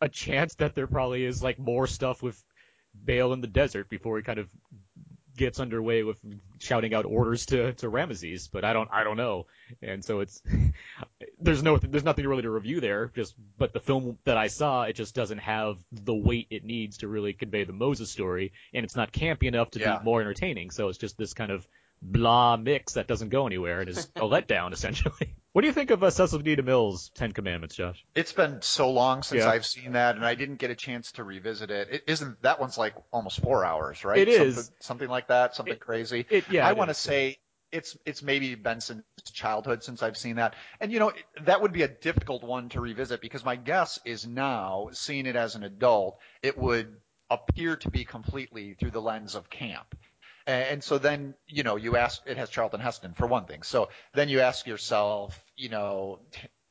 a chance that there probably is like more stuff with Bale in the desert before he kind of gets underway with shouting out orders to to Ramesses. But I don't, I don't know. And so it's there's no there's nothing really to review there. Just but the film that I saw, it just doesn't have the weight it needs to really convey the Moses story, and it's not campy enough to Yeah. be more entertaining. So it's just this kind of blah mix that doesn't go anywhere and is a letdown essentially. What do you think of uh, Cecil B. DeMille's Ten Commandments, Josh? It's been so long since Yeah. I've seen that, and I didn't get a chance to revisit it. it isn't that one's like almost four hours, right? It is. something, something like that, something It- crazy. It, yeah, I want to say it's it's maybe been since childhood since I've seen that, and you know that would be a difficult one to revisit because my guess is now seeing it as an adult, it would appear to be completely through the lens of camp. And so then, you know, you ask, it has Charlton Heston for one thing. So then you ask yourself, you know,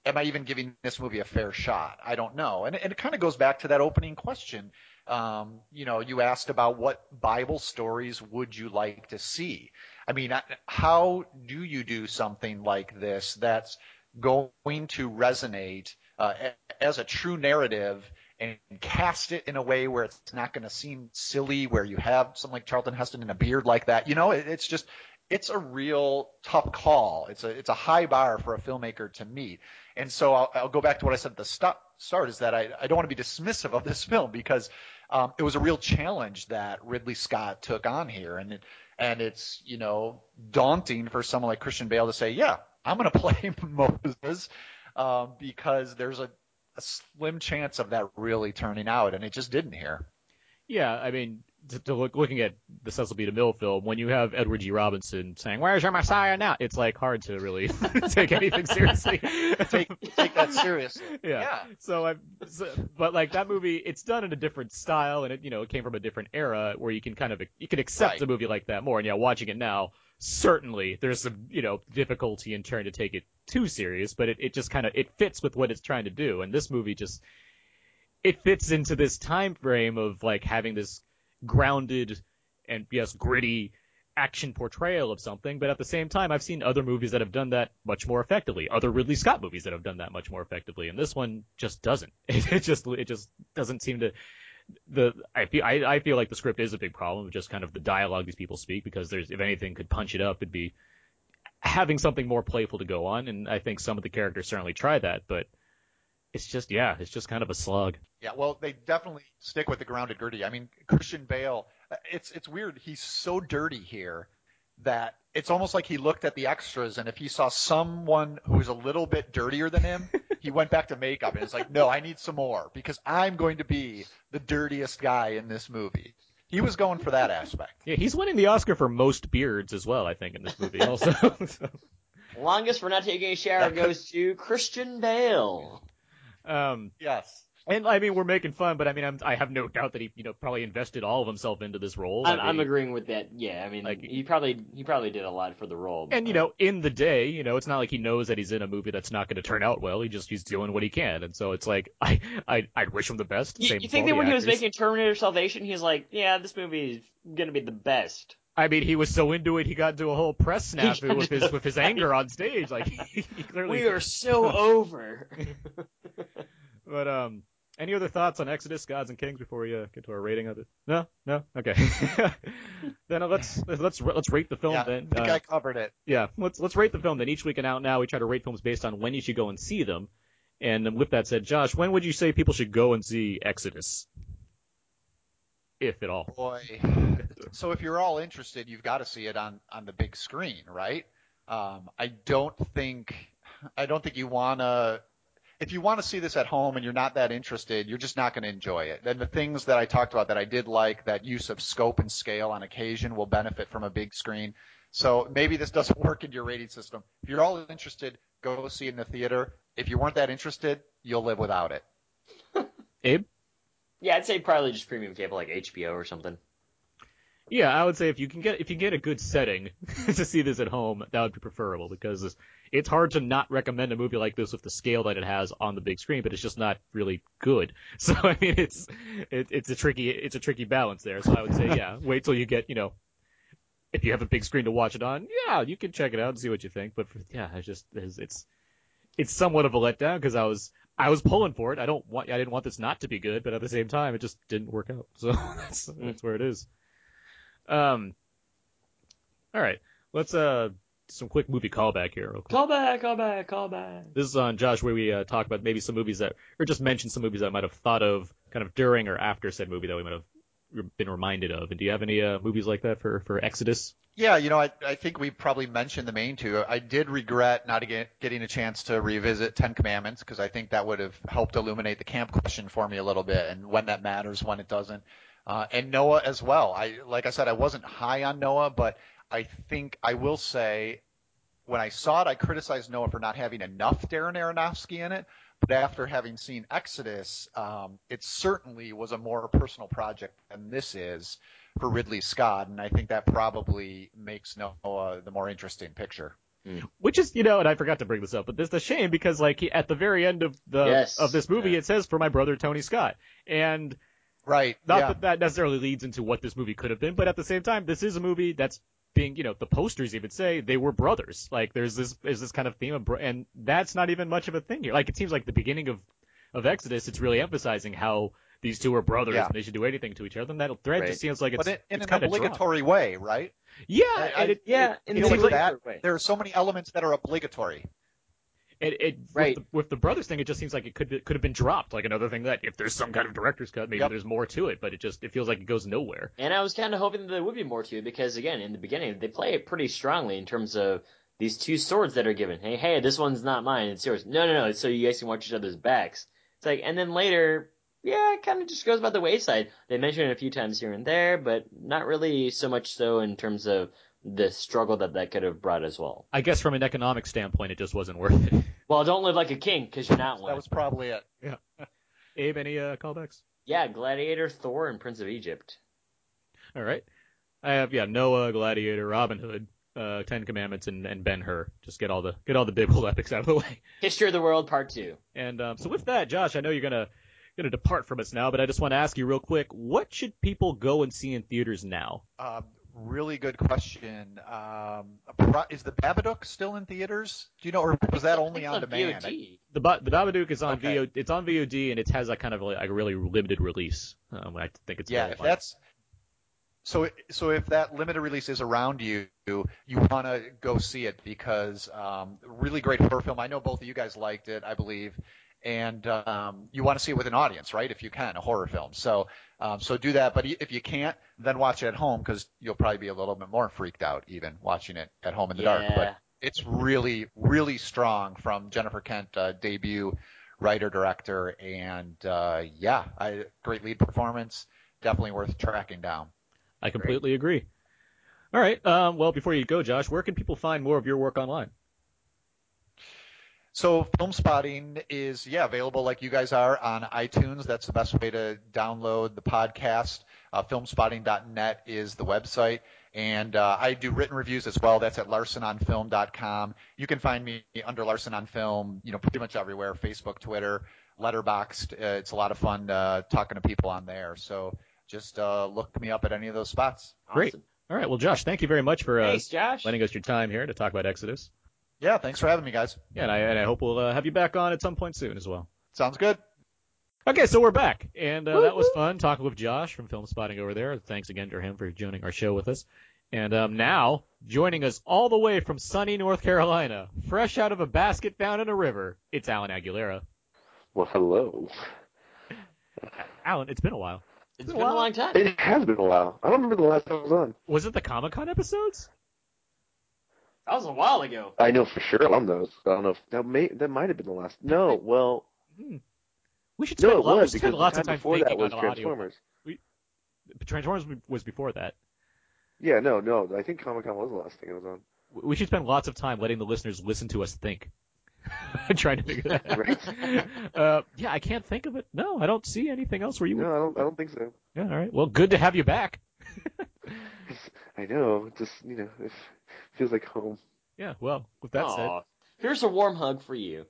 am I even giving this movie a fair shot? I don't know. And, and it kind of goes back to that opening question. Um, you know, you asked about what Bible stories would you like to see? I mean, how do you do something like this that's going to resonate uh, as a true narrative and cast it in a way where it's not going to seem silly, where you have someone like Charlton Heston in a beard like that? You know, it, it's just it's a real tough call. It's a it's a high bar for a filmmaker to meet. And so I'll, I'll go back to what I said at the st- start is that I, I don't want to be dismissive of this film because um, it was a real challenge that Ridley Scott took on here, and it, and it's you know daunting for someone like Christian Bale to say, yeah, I'm going to play Moses um, because there's a, a slim chance of that really turning out, and it just didn't here. Yeah, I mean, to, to look, looking at the Cecil B. DeMille film, when you have Edward G. Robinson saying, "Where's your Messiah now?" It's like hard to really take anything seriously. take take that seriously. Yeah. Yeah. So I, so, but like that movie, it's done in a different style, and it you know it came from a different era where you can kind of you can accept Right. a movie like that more. And yeah, watching it now, certainly there's some you know difficulty in trying to take it too serious, but it, it just kind of it fits with what it's trying to do. And this movie just it fits into this time frame of like having this grounded and yes gritty action portrayal of something, but at the same time, I've seen other movies that have done that much more effectively. Other Ridley Scott movies that have done that much more effectively, and this one just doesn't. It, just it just doesn't seem to. The I feel I, I feel like the script is a big problem, just kind of the dialogue these people speak, because there's if anything could punch it up, it'd be having something more playful to go on, and I think some of the characters certainly try that, but it's just yeah, it's just kind of a slug. Yeah, well, they definitely stick with the grounded gritty. I mean, Christian Bale, uh, it's it's weird. He's so dirty here that it's almost like he looked at the extras, and if he saw someone who was a little bit dirtier than him, he went back to makeup, and it's like, no, I need some more because I'm going to be the dirtiest guy in this movie. He was going for that aspect. Yeah, he's winning the Oscar for most beards as well, I think, in this movie also. So, Longest for not taking a shower could- goes to Christian Bale. um, Yes. And I mean, we're making fun, but I mean, I'm, I have no doubt that he, you know, probably invested all of himself into this role. I I'm, I'm mean, agreeing with that. Yeah, I mean, Like- he probably he probably did a lot for the role. And you know, in the day, you know, it's not like he knows that he's in a movie that's not going to turn out well. He just he's doing what he can, and so it's like I I I wish him the best. you, you think that when he was making Terminator Salvation, he's like, yeah, this movie is gonna be the best. I mean, he was so into it, he got into a whole press snafu with his with his anger on stage. Like he, he clearly. We are so over. But um, any other thoughts on Exodus, Gods and Kings before we uh, get to our rating of it? No, no, okay. then uh, let's let's let's rate the film Yeah, then. I think Uh, I covered it. yeah, let's let's rate the film. Then each week and out now, we try to rate films based on when you should go and see them. And with that said, Josh, when would you say people should go and see Exodus, if at all? Boy. So if you're all interested, you've got to see it on on the big screen, right? Um, I don't think I don't think you wanna. If you want to see this at home and you're not that interested, you're just not going to enjoy it. And the things that I talked about that I did like, that use of scope and scale on occasion will benefit from a big screen. So maybe this doesn't work in your rating system. If you're all interested, go see it in the theater. If you weren't that interested, you'll live without it. Abe? yeah, I'd say probably just premium cable like HBO or something. Yeah, I would say if you can get if you get a good setting to see this at home, that would be preferable because it's, hard to not recommend a movie like this with the scale that it has on the big screen, but it's just not really good. So I mean, it's it, it's a tricky it's a tricky balance there. So I would say yeah, wait till you get you know if you have a big screen to watch it on, yeah, you can check it out and see what you think. But for, yeah, it's just it's it's, it's somewhat of a letdown because I was I was pulling for it. I don't want I didn't want this not to be good, but at the same time, it just didn't work out. So that's mm. that's where it is. Um. All right, let's uh some quick movie callback here. Real quick. Call back, call back, call back. This is on Josh, where we uh, talk about maybe some movies that, or just mention some movies that I might have thought of kind of during or after said movie that we might have been reminded of. And do you have any uh, movies like that for for Exodus? Yeah, you know, I, I think we probably mentioned the main two. I did regret not get, getting a chance to revisit Ten Commandments because I think that would have helped illuminate the camp question for me a little bit and when that matters, when it doesn't. Uh, and Noah as well. I like I said, I wasn't high on Noah, but I think I will say when I saw it, I criticized Noah for not having enough Darren Aronofsky in it. But after having seen Exodus, um, it certainly was a more personal project than this is for Ridley Scott, and I think that probably makes Noah the more interesting picture. Which is, you know, and I forgot to bring this up, but this is a shame because like he, at the very end of the Yes. of this movie, Yeah. it says for my brother Tony Scott, and Right. not yeah. that that necessarily leads into what this movie could have been, but at the same time, this is a movie that's being, you know, the posters even say they were brothers. Like there's this is this kind of theme of, bro- and that's not even much of a thing here. Like it seems like the beginning of of Exodus, it's really emphasizing how these two are brothers Yeah. and they should do anything to each other. And that thread Right. just seems like it's, but in, in it's an kind of dropped. obligatory way, right? Yeah, I- and it, yeah, it, in You the know, seems like- that, way. there are so many elements that are obligatory. It, it Right. with, the, with the brothers thing, it just seems like it could be, could have been dropped. Like another thing that if there's some kind of director's cut, maybe Yep. there's more to it. But it just it feels like it goes nowhere. And I was kind of hoping that there would be more to it because, again, in the beginning, they play it pretty strongly in terms of these two swords that are given. Hey, hey, this one's not mine, it's yours. No, no, no, it's so you guys can watch each other's backs. It's like, and then later, yeah, it kind of just goes by the wayside. They mention it a few times here and there, but not really so much so in terms of the struggle that that could have brought as well. I guess from an economic standpoint, it just wasn't worth it. Well, don't live like a king because you're not one. That was probably it. Yeah. Abe, any uh, callbacks? Yeah, Gladiator, Thor, and Prince of Egypt. All right. I have yeah Noah, Gladiator, Robin Hood, uh, Ten Commandments, and, and Ben Hur. Just get all the get all the biblical epics out of the way. History of the World, Part Two. And um, so with that, Josh, I know you're gonna gonna depart from us now, but I just want to ask you real quick: what should people go and see in theaters now? Um, really good question. Um, is the Babadook still in theaters? Do you know, or was that only It's on demand? VOD. The ba- the Babadook is on Okay. VO it's on VOD and it has a kind of like a really limited release. Um, I think it's yeah, if much- that's so. So if that limited release is around you, you want to go see it because um, really great horror film. I know both of you guys liked it, I believe, and um, you want to see it with an audience, right? If you can, a horror film. So um, so do that. But if you can't, then watch it at home because you'll probably be a little bit more freaked out even watching it at home in the dark. Yeah. But it's really really strong from Jennifer Kent uh, debut writer director and uh, yeah, I, great lead performance. Definitely worth tracking down. I completely agree. All right. Um, well, before you go, Josh, where can people find more of your work online? So film spotting is yeah available like you guys are on iTunes. That's the best way to download the podcast. Uh, filmspotting.net is the website, and uh, I do written reviews as well. That's at larsenonfilm.com. You can find me under Larsen on Film, you know, pretty much everywhere: Facebook, Twitter, Letterboxd. Uh, it's a lot of fun uh, talking to people on there. So just uh, look me up at any of those spots. Great. Awesome. All right. Well, Josh, thank you very much for uh, Thanks, Josh. lending us your time here to talk about Exodus. Yeah, thanks for having me, guys. Yeah, and I, and I hope we'll uh, have you back on at some point soon as well. Sounds good. Okay, so we're back, and uh, that was fun talking with Josh from Film Spotting over there. Thanks again to him for joining our show with us. And um, now, joining us all the way from sunny North Carolina, fresh out of a basket found in a river, it's Alan Aguilera. Well, hello. Alan, it's been a while. It's been been a a long time. It has been a while. I don't remember the last time I was on. Was it the Comic Con episodes? That was a while ago. I know for sure on those. I don't know if that may that might have been the last. No, well, We should spend, no, a it lot, was spend lots of time before that was on audio. Transformers. Transformers was before that. Yeah, no, no. I think Comic Con was the last thing it was on. We should spend lots of time letting the listeners listen to us think. I'm trying to figure that out. Right. Uh, yeah, I can't think of it. No, I don't see anything else where you would. No, I don't. I don't think so. Yeah, all right. Well, good to have you back. I know. Just you know, it feels like home. Yeah, well, with that said, Here's a warm hug for you.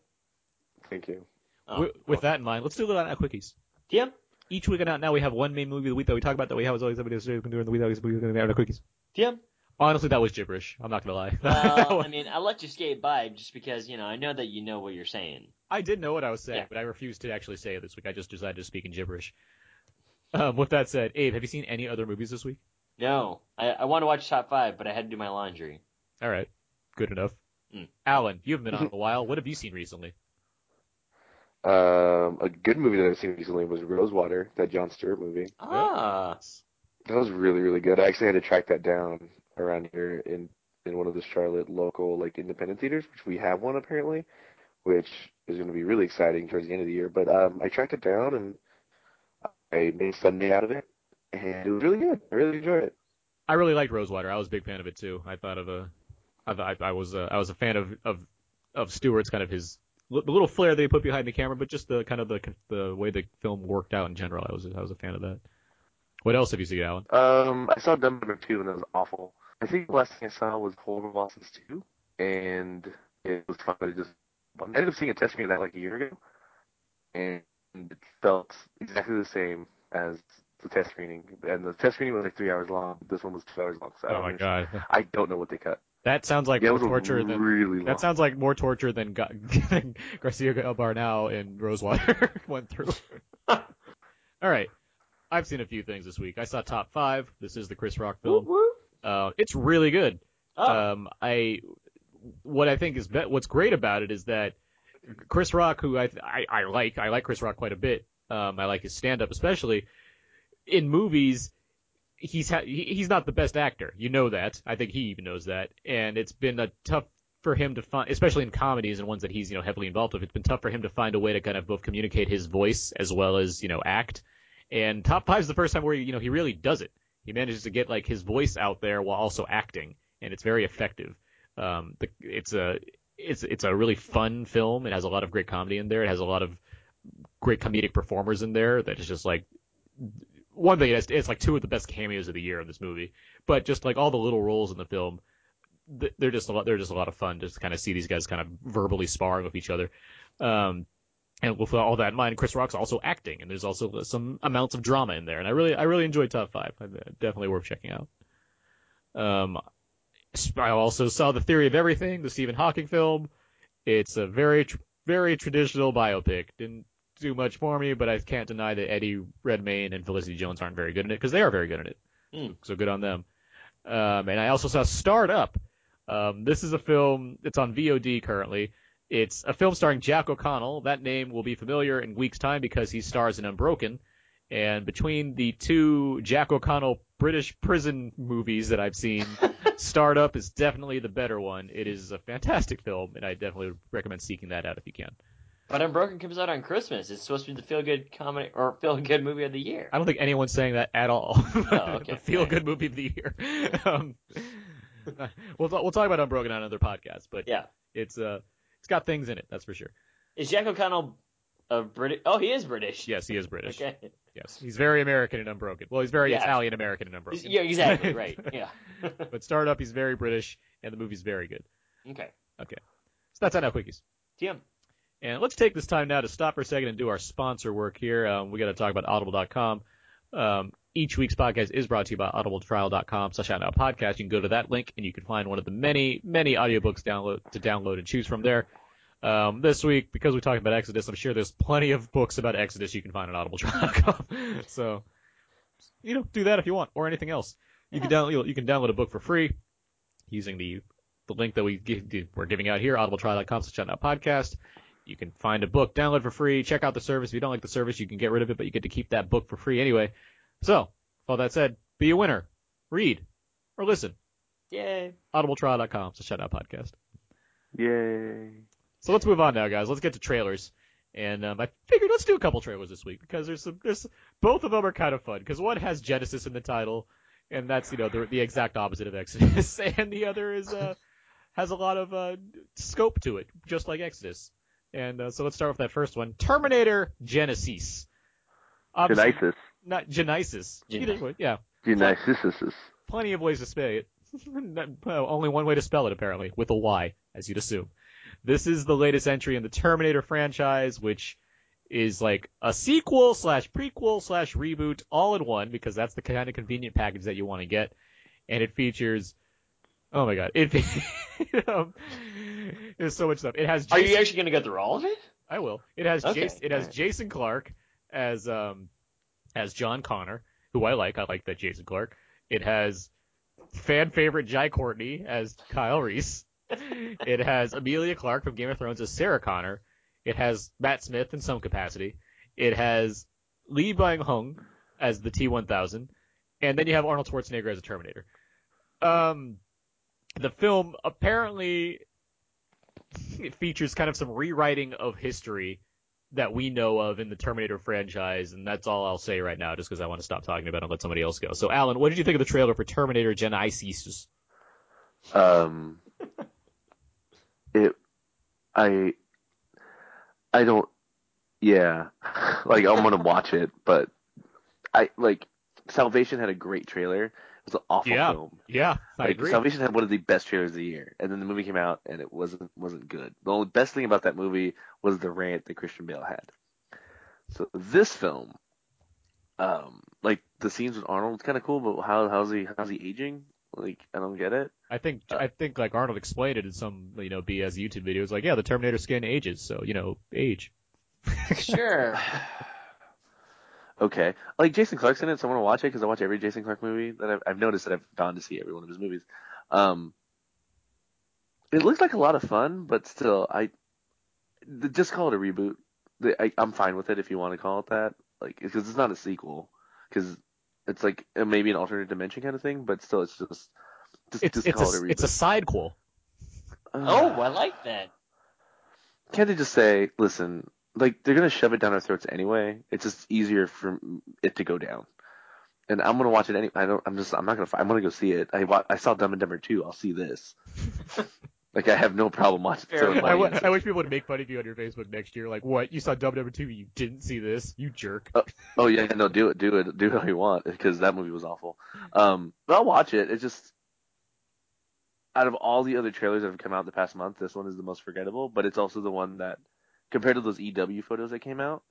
Thank you. Oh, wi- with that in mind, let's do the out quickies. Tim? Each week now, now we have one main movie of the week that we talk about that we have as always somebody else doing during the week that we doing the week on our quickies. Tim? Honestly, that was gibberish. I'm not gonna lie. Well, I mean, I let you skate by just because, you know, I know that you know what you're saying. I did know what I was saying, Yeah. but I refused to actually say it this week. I just decided to speak in gibberish. Um, with that said, Abe, have you seen any other movies this week? No, I, I want to watch top five, but I had to do my laundry. All right, good enough. Mm. Alan, you haven't been on in a while. What have you seen recently? Um, a good movie that I've seen recently was Rosewater, that Jon Stewart movie. Ah, That was really, really good. I actually had to track that down around here in in one of the Charlotte local like independent theaters, which we have one apparently, which is going to be really exciting towards the end of the year. But um, I tracked it down and I made Sunday out of it, and it was really good. I really enjoyed it. I really liked Rosewater. I was a big fan of it too. I thought of a, I, I, I was uh, I was a fan of of of Stewart's kind of his the little flair that he put behind the camera, but just the kind of the the way the film worked out in general. I was I was a fan of that. What else have you seen, Alan? Um, I saw Dumb Number Two and that was awful. I think the last thing I saw was Horrible Bosses Two, and it was fun. But it just I ended up seeing a testimony of that like a year ago, and it felt exactly the same as the test screening, and the test screening was like three hours long. This one was two hours long. So I Oh don't my understand. god. I don't know what they cut. That sounds like Yeah, more was a torture than really long. that sounds like more torture than, Ga- than Garcia Bernal and Rosewater went through. All right, I've seen a few things this week. I saw Top Five. This is the Chris Rock film. Uh, it's really good. Oh. Um, I what I think is be- what's great about it is that Chris Rock, who I, I I like, I like Chris Rock quite a bit. Um, I like his stand up especially. In movies, he's ha- he's not the best actor. You know that. I think he even knows that. And it's been a tough for him to find, especially in comedies and ones that he's you know heavily involved with. It's been tough for him to find a way to kind of both communicate his voice as well as you know act. And Top Five is the first time where you know he really does it. He manages to get like his voice out there while also acting, and it's very effective. Um, the, it's a it's it's a really fun film. It has a lot of great comedy in there. It has a lot of great comedic performers in there. That is just like one thing. It's, it's like two of the best cameos of the year in this movie. But just like all the little roles in the film, they're just a lot. They're just a lot of fun. Just to kind of see these guys kind of verbally sparring with each other. Um, and with all that in mind, Chris Rock's also acting, and there's also some amounts of drama in there. And I really, I really enjoyed Top Five. Uh, Definitely worth checking out. Um, I also saw The Theory of Everything, the Stephen Hawking film. It's a very, very traditional biopic. Didn't do much for me, but I can't deny that Eddie Redmayne and Felicity Jones aren't very good in it because they are very good in it. Hmm. So good on them. Um, and I also saw Starred Up. Um, this is a film. It's on VOD currently. It's a film starring Jack O'Connell. That name will be familiar in weeks' time because he stars in Unbroken. And between the two Jack O'Connell British prison movies that I've seen, Starred Up is definitely the better one. It is a fantastic film, and I definitely recommend seeking that out if you can. But Unbroken comes out on Christmas. It's supposed to be the feel good comedy or feel good movie of the year. I don't think anyone's saying that at all. Oh, okay. the feel good movie of the year. um, we'll talk, we'll talk about Unbroken on another podcast, but Yeah. it's uh it's got things in it, that's for sure. Is Jack O'Connell a British? Oh, he is British. Yes, he is British. Okay. Yes, he's very American in Unbroken. Well, he's very Yeah. Italian American in Unbroken. Yeah, exactly. Right. Yeah. but Starred Up, he's very British, and the movie's very good. okay. Okay, so that's on quickies. TM. And let's take this time now to stop for a second and do our sponsor work here. Um, we got to talk about Audible.com. Um, each week's podcast is brought to you by audibletrial.com slash out now podcast. You can go to that link and you can find one of the many, many audiobooks download to download and choose from there. Um, this week, because we talked about Exodus, I'm sure there's plenty of books about Exodus you can find on audibletrial.com. so, you know, do that if you want, or anything else. You can download, you can download a book for free using the the link that we give, we're giving out here, audibletrial.com slash podcast. You can find a book, download for free, check out the service. If you don't like the service, you can get rid of it, but you get to keep that book for free anyway. So, with all that said, be a winner. Read. Or listen. Yay. Audibletrial.com slash out podcast. Yay. So let's move on now, guys. Let's get to trailers. And um, I figured let's do a couple trailers this week because there's some, there's both of them are kind of fun because one has Genesis in the title, and that's you know the, the exact opposite of Exodus, and the other is uh has a lot of uh scope to it, just like Exodus. And uh, so let's start with that first one, Terminator Genisys. Obviously- Genesis. Not Genesis. Gen- Either way, yeah. Genesis. Plenty of ways to spell it. Only one way to spell it apparently, with a Y, as you'd assume. This is the latest entry in the Terminator franchise, which is like a sequel slash prequel slash reboot all in one because that's the kind of convenient package that you want to get. And it features, oh my god, it um, there's so much stuff. It has. Jason, Are you actually going to get through all of it? I will. It has Okay, Jason, it has alright. Jason Clarke as um as John Connor, who I like. I like that Jason Clarke. It has fan favorite Jai Courtney as Kyle Reese. it has Emilia Clarke from Game of Thrones as Sarah Connor. It has Matt Smith in some capacity. It has Lee Byung-hun as the T1000, and then you have Arnold Schwarzenegger as a Terminator. Um, the film apparently features kind of some rewriting of history that we know of in the Terminator franchise, and that's all I'll say right now, just because I want to stop talking about it and let somebody else go. So, Alan, what did you think of the trailer for Terminator Genisys? Um, it, I, I don't, yeah, like I'm gonna watch it, but I like Salvation had a great trailer. It was an awful Yeah, film. Yeah, I Like, agree. Salvation had one of the best trailers of the year, and then the movie came out and it wasn't wasn't good. The only best thing about that movie was the rant that Christian Bale had. So this film, um, like the scenes with Arnold it's kind of cool, but how how's he how's he aging? Like I don't get it. I think I think like Arnold explained it in some you know BS YouTube videos. Like, yeah, the Terminator skin ages, so you know, age. Sure. Okay, like Jason Clarke's in it, so I want to watch it because I watch every Jason Clarke movie that I've, I've noticed that I've gone to see every one of his movies. Um, it looks like a lot of fun, but still, I th- just call it a reboot. The- I, I'm fine with it if you want to call it that, like because it's not a sequel, because it's like uh, maybe an alternate dimension kind of thing, but still, it's just just, It's just it's call a it a reboot. it's a sidequel. oh, I like that. Can't they just say, listen, like they're gonna shove it down our throats anyway. It's just easier for it to go down. And I'm gonna watch it any. I don't. I'm just. I'm not gonna. I'm gonna go see it. I wa- I saw Dumb and Dumber 2. I'll see this. like I have no problem watching. Fair throwing enough. I, money w- at I it. wish people would make fun of you on your Facebook next year. Like, what? You saw Dumb and Dumber Two? You didn't see this? You jerk. Oh yeah, no, do it, do it, do it how you want because that movie was awful. Um, but I'll watch it. It's just out of all the other trailers that have come out the past month, this one is the most forgettable. But it's also the one that, compared to those EW photos that came out,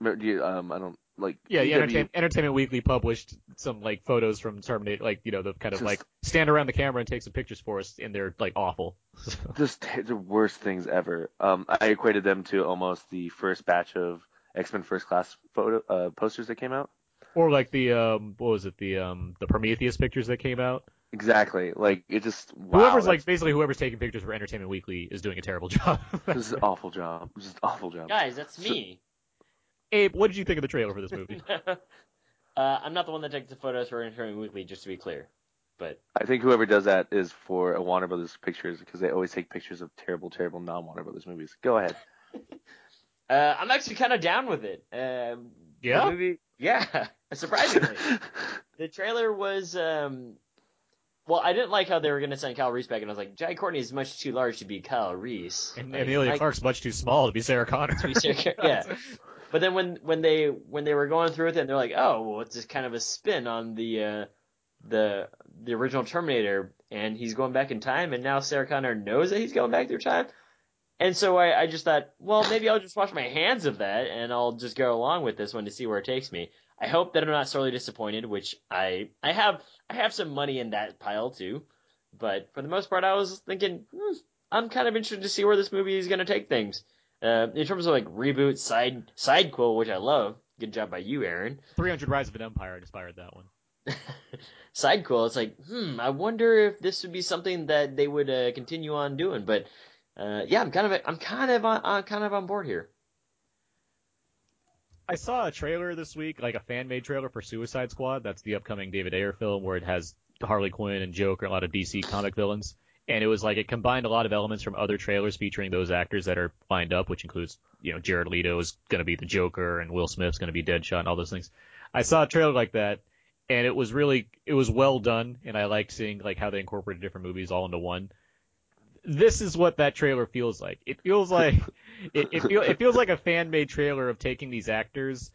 Mer- do you, um, I don't like. Yeah, EW Entertain- Entertainment Weekly published some like photos from Terminator, like you know the kind of Just- like stand around the camera and take some pictures for us, and they're like awful. just the worst things ever. Um, I equated them to almost the first batch of X Men First Class photo uh, posters that came out. or like the um, what was it? The um, the Prometheus pictures that came out. Exactly. Like it just wow, whoever's like basically whoever's taking pictures for Entertainment Weekly is doing a terrible job. this is an awful job. This is an awful job. Guys, that's me. Abe, what did you think of the trailer for this movie? uh, I'm not the one that takes the photos for Entertainment Weekly, just to be clear. But I think whoever does that is for a Warner Brothers pictures because they always take pictures of terrible, terrible non Warner Brothers movies. Go ahead. uh, I'm actually kind of down with it. Um, Yeah? movie- yeah. Surprisingly, the trailer was. Um, well, I didn't like how they were going to send Kyle Reese back, and I was like, Jai Courtney is much too large to be Kyle Reese. And Like, Emilia I- Clarke's much too small to be Sarah Connor. To be Sarah- yeah. But then when when they when they were going through with it, and they're like, oh, well, it's just kind of a spin on the uh, the the original Terminator, and he's going back in time, and now Sarah Connor knows that he's going back through time. And so I, I just thought, well, maybe I'll just wash my hands of that, and I'll just go along with this one to see where it takes me. I hope that I'm not sorely disappointed, which I I have I have some money in that pile too. But for the most part, I was thinking, hmm, I'm kind of interested to see where this movie is going to take things. Uh, in terms of like reboot, side side quote, which I love. Good job by you, Aaron. 300 Rise of an Empire inspired that one. Side quote. It's like, hmm, I wonder if this would be something that they would uh, continue on doing. But uh, yeah, I'm kind of I'm kind of on, on kind of on board here. I saw a trailer this week, like a fan made trailer for Suicide Squad. That's the upcoming David Ayer film where it has Harley Quinn and Joker, and a lot of DC comic villains. And it was like it combined a lot of elements from other trailers featuring those actors that are lined up, which includes, you know, Jared Leto is going to be the Joker and Will Smith's going to be Deadshot and all those things. I saw a trailer like that, and it was really it was well done, and I liked seeing like how they incorporated different movies all into one. This is what that trailer feels like. It feels like it it, feel, it feels like a fan made trailer of taking these actors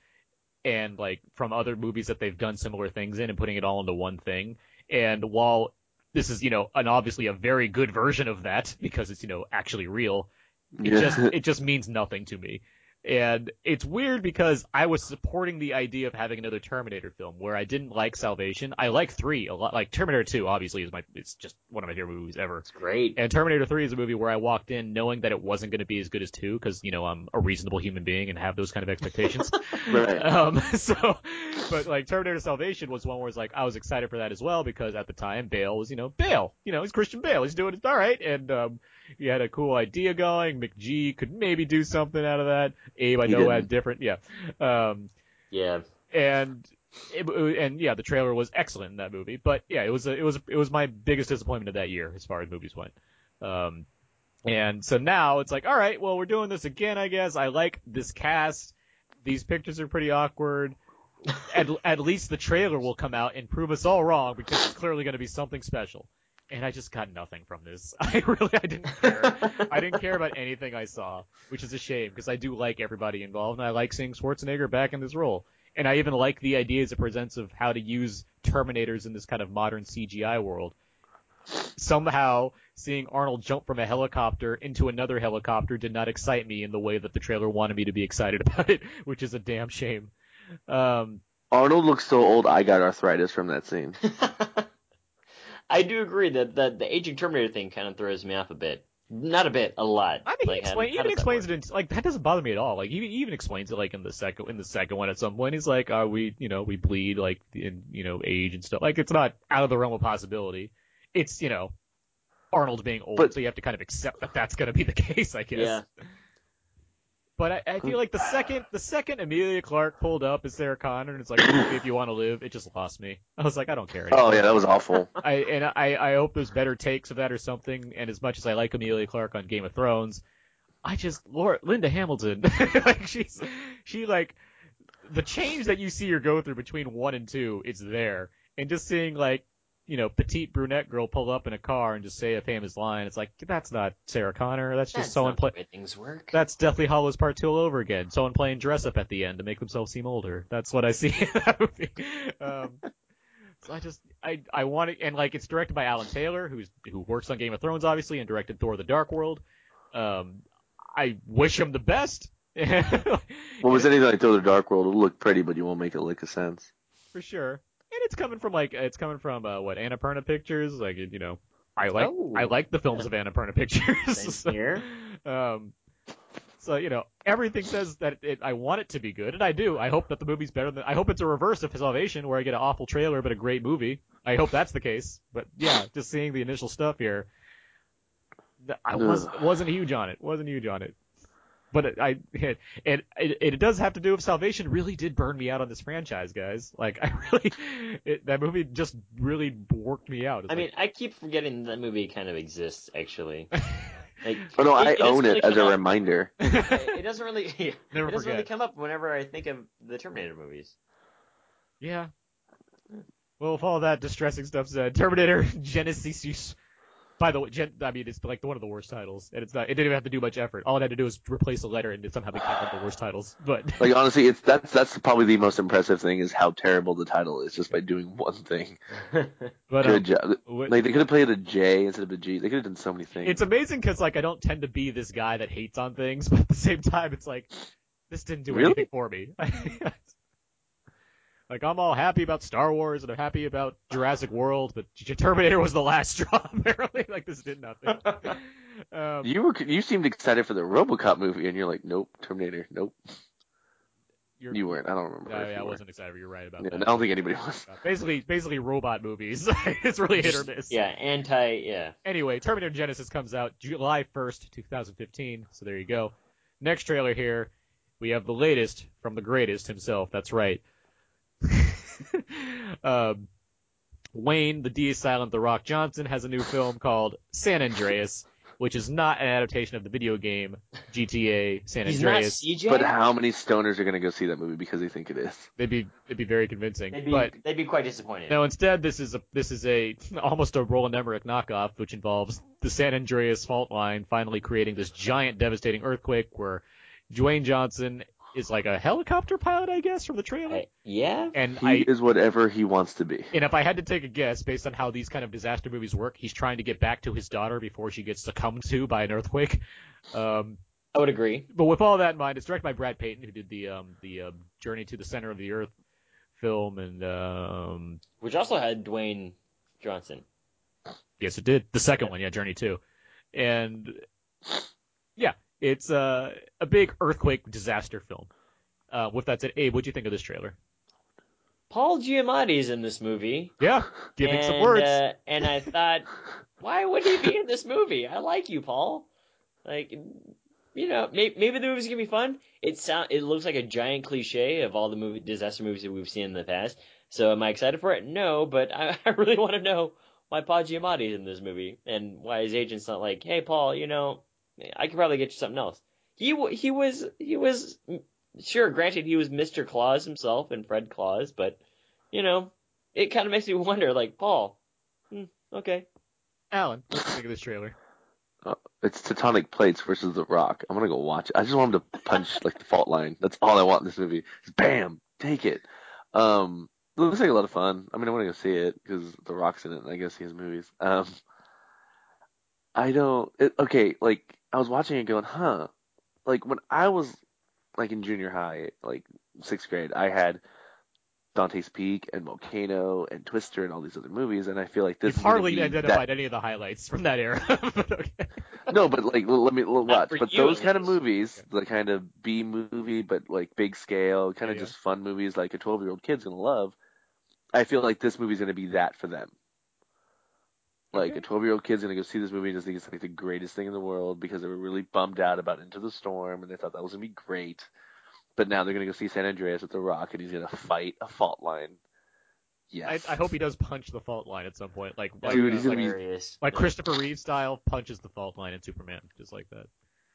and like from other movies that they've done similar things in and putting it all into one thing. And while this is, you know, an obviously a very good version of that because it's, you know, actually real, it Yeah. just it just means nothing to me. And it's weird because I was supporting the idea of having another Terminator film where I didn't like Salvation. I like 3 a lot. Like Terminator 2 obviously is my it's just one of my favorite movies ever. It's great. And Terminator 3 is a movie where I walked in knowing that it wasn't going to be as good as 2 because, you know, I'm a reasonable human being and have those kind of expectations. Right. Um, so, but like Terminator Salvation was one where it's like I was excited for that as well because at the time Bale was, you know, Bale. You know, he's Christian Bale. He's doing it all right. And, um, he had a cool idea going. McG could maybe do something out of that. Abe, I He know, didn't. had different, yeah. Um, Yeah. and it, and yeah, the trailer was excellent in that movie. But yeah, it was a, it was it was my biggest disappointment of that year as far as movies went. Um, and so now it's like, all right, well, we're doing this again, I guess. I like this cast. These pictures are pretty awkward. At, at least the trailer will come out and prove us all wrong because it's clearly going to be something special. And I just got nothing from this. I really, I didn't care. I didn't care about anything I saw, which is a shame because I do like everybody involved and I like seeing Schwarzenegger back in this role. And I even like the ideas it presents of how to use Terminators in this kind of modern CGI world. Somehow, seeing Arnold jump from a helicopter into another helicopter did not excite me in the way that the trailer wanted me to be excited about it, which is a damn shame. Um, Arnold looks so old. I got arthritis from that scene. I do agree that the the aging Terminator thing kind of throws me off a bit. Not a bit, a lot. I mean, like, he explain, how even does explains it in, like that doesn't bother me at all. Like he, he even explains it like in the second in the second one at some point. He's like, "Are we, you know, we bleed like in you know age and stuff. Like it's not out of the realm of possibility. It's you know Arnold being old, But- so you have to kind of accept that that's gonna be the case, I guess. Yeah. But I, I feel like the second the second Emilia Clarke pulled up as Sarah Connor and it's like if you want to live, it just lost me. I was like, I don't care. Oh yeah, that was awful. I and I, I hope there's better takes of that or something. And as much as I like Emilia Clarke on Game of Thrones, I just Laura Linda Hamilton, like she's she like the change that you see her go through between one and two, it's there. And just seeing like you know petite brunette girl pull up in a car and just say a famous line, it's like that's not Sarah Connor. That's just That's someone not the play. way things work. That's Deathly Hallows Part Two all over again. Someone playing dress up at the end to make themselves seem older. That's what I see in that movie. Um, so I just I I want it, and like it's directed by Alan Taylor, who's who works on Game of Thrones obviously, and directed Thor: The Dark World. Um, I wish him the best. What was anything like Thor: the Dark World? It'll look pretty, but you won't make it lick a sense. for sure. It's coming from like it's coming from uh, what Annapurna Pictures, like you know. I like Oh. I like the films of Annapurna Pictures. Same here. Um, so you know, everything says that it, I want it to be good, and I do. I hope that the movie's better than. I hope it's a reverse of Salvation, where I get an awful trailer but a great movie. I hope that's the case. But yeah, just seeing the initial stuff here, I was wasn't huge on it. wasn't huge on it. But it, I it, it it it does have to do with Salvation. Really did burn me out on this franchise, guys. Like I really, it, that movie just really worked me out. It's I mean, I keep forgetting that movie kind of exists actually. Like, Oh no, I it doesn't own really it as a up- reminder. It doesn't really. Never it doesn't really come up whenever I think of the Terminator movies. Yeah. Well, with all that distressing stuff said, Terminator Genisys. By the way, Gen- I mean it's like one of the worst titles, and it's not. It didn't even have to do much effort. All it had to do was replace a letter, and it somehow became one of the worst titles. But Like honestly, it's that's that's probably the most impressive thing is how terrible the title is just by doing one thing. but um, Good job. what- Like they could have played a J instead of a G. They could have done so many things. it's amazing because like I don't tend to be this guy that hates on things, but at the same time, it's like this didn't do Really? anything for me. Like I'm all happy about Star Wars and I'm happy about Jurassic World, but Terminator was the last straw. Apparently, like this did nothing. Um, You were you seemed excited for the RoboCop movie, and you're like, nope, Terminator, nope. you're- You weren't. I don't remember. No, if yeah, I were. wasn't excited. You're right about Yeah, that. I don't think anybody was. Basically, basically robot movies. it's really hit or miss. yeah, anti. Yeah. Anyway, Terminator Genisys comes out July 1st, 2015. So there you go. Next trailer here, we have the latest from the greatest himself. That's right. um, Wayne, the D is silent The Rock Johnson, has a new film called San Andreas, which is not an adaptation of the video game GTA San He's not Andreas. CJ. But how many stoners are gonna go see that movie because they think it is? They'd be they'd be very convincing. They'd be, but they'd be quite disappointed. No, instead this is a this is a almost a Roland Emmerich knockoff, which involves the San Andreas fault line finally creating this giant, devastating earthquake where Dwayne Johnson is like a helicopter pilot, I guess, from the trailer. I- yeah. And He I is whatever he wants to be. and if I had to take a guess based on how these kind of disaster movies work, he's trying to get back to his daughter before she gets succumbed to by an earthquake. Um, I would agree. but with all that in mind, it's directed by Brad Peyton, who did the um, the um, Journey to the Center of the Earth film, and um, Which also had Dwayne Johnson. Yes, it did. The second one, yeah, Journey Two, and yeah, it's uh, a big earthquake disaster film. Uh, with that said, Abe, what do you think of this trailer? Paul Giamatti's in this movie. Yeah, giving and, some words. Uh, and I thought, why would he be in this movie? I like you, Paul. Like, you know, maybe, maybe the movie's gonna be fun. It sound it looks like a giant cliche of all the movie disaster movies that we've seen in the past. So am I excited for it? No, but I, I really want to know why Paul Giamatti's in this movie and why his agent's not like, hey, Paul, you know, I could probably get you something else. He he was he was sure. Granted, he was Mr. Claus himself and Fred Claus, but you know, it kind of makes me wonder, like Paul. Hmm, okay. Alan, what do you think of this trailer? Uh, it's Tectonic Plates versus The Rock. I'm gonna go watch it. I just want him to punch like the fault line. That's all I want in this movie. Just bam, take it. Um, it looks like a lot of fun. I mean, I want to go see it because The Rock's in it, and I guess he has movies. Um, I don't. It, okay, like I was watching it, going, huh? Like when I was like in junior high, like sixth grade, I had Dante's Peak and Volcano and Twister and all these other movies, and I feel like this is hardly identified that- any of the highlights from that era. but okay. No, but like let me l- watch. But you, those kind of movies, the kind of B movie, but like big scale, kind of Yeah, yeah. just fun movies, like a twelve year old kid's gonna love. I feel like this movie's gonna be that for them. Like Okay. a twelve year old kid's gonna go see this movie and just think it's like the greatest thing in the world because they were really bummed out about Into the Storm and they thought that was gonna be great. But now they're gonna go see San Andreas with The Rock and he's gonna fight a fault line. I, Yes. I hope he does punch the fault line at some point, like like, Dude, uh, he's gonna be- hilarious. like Christopher Reeve style punches the fault line in Superman, just like that.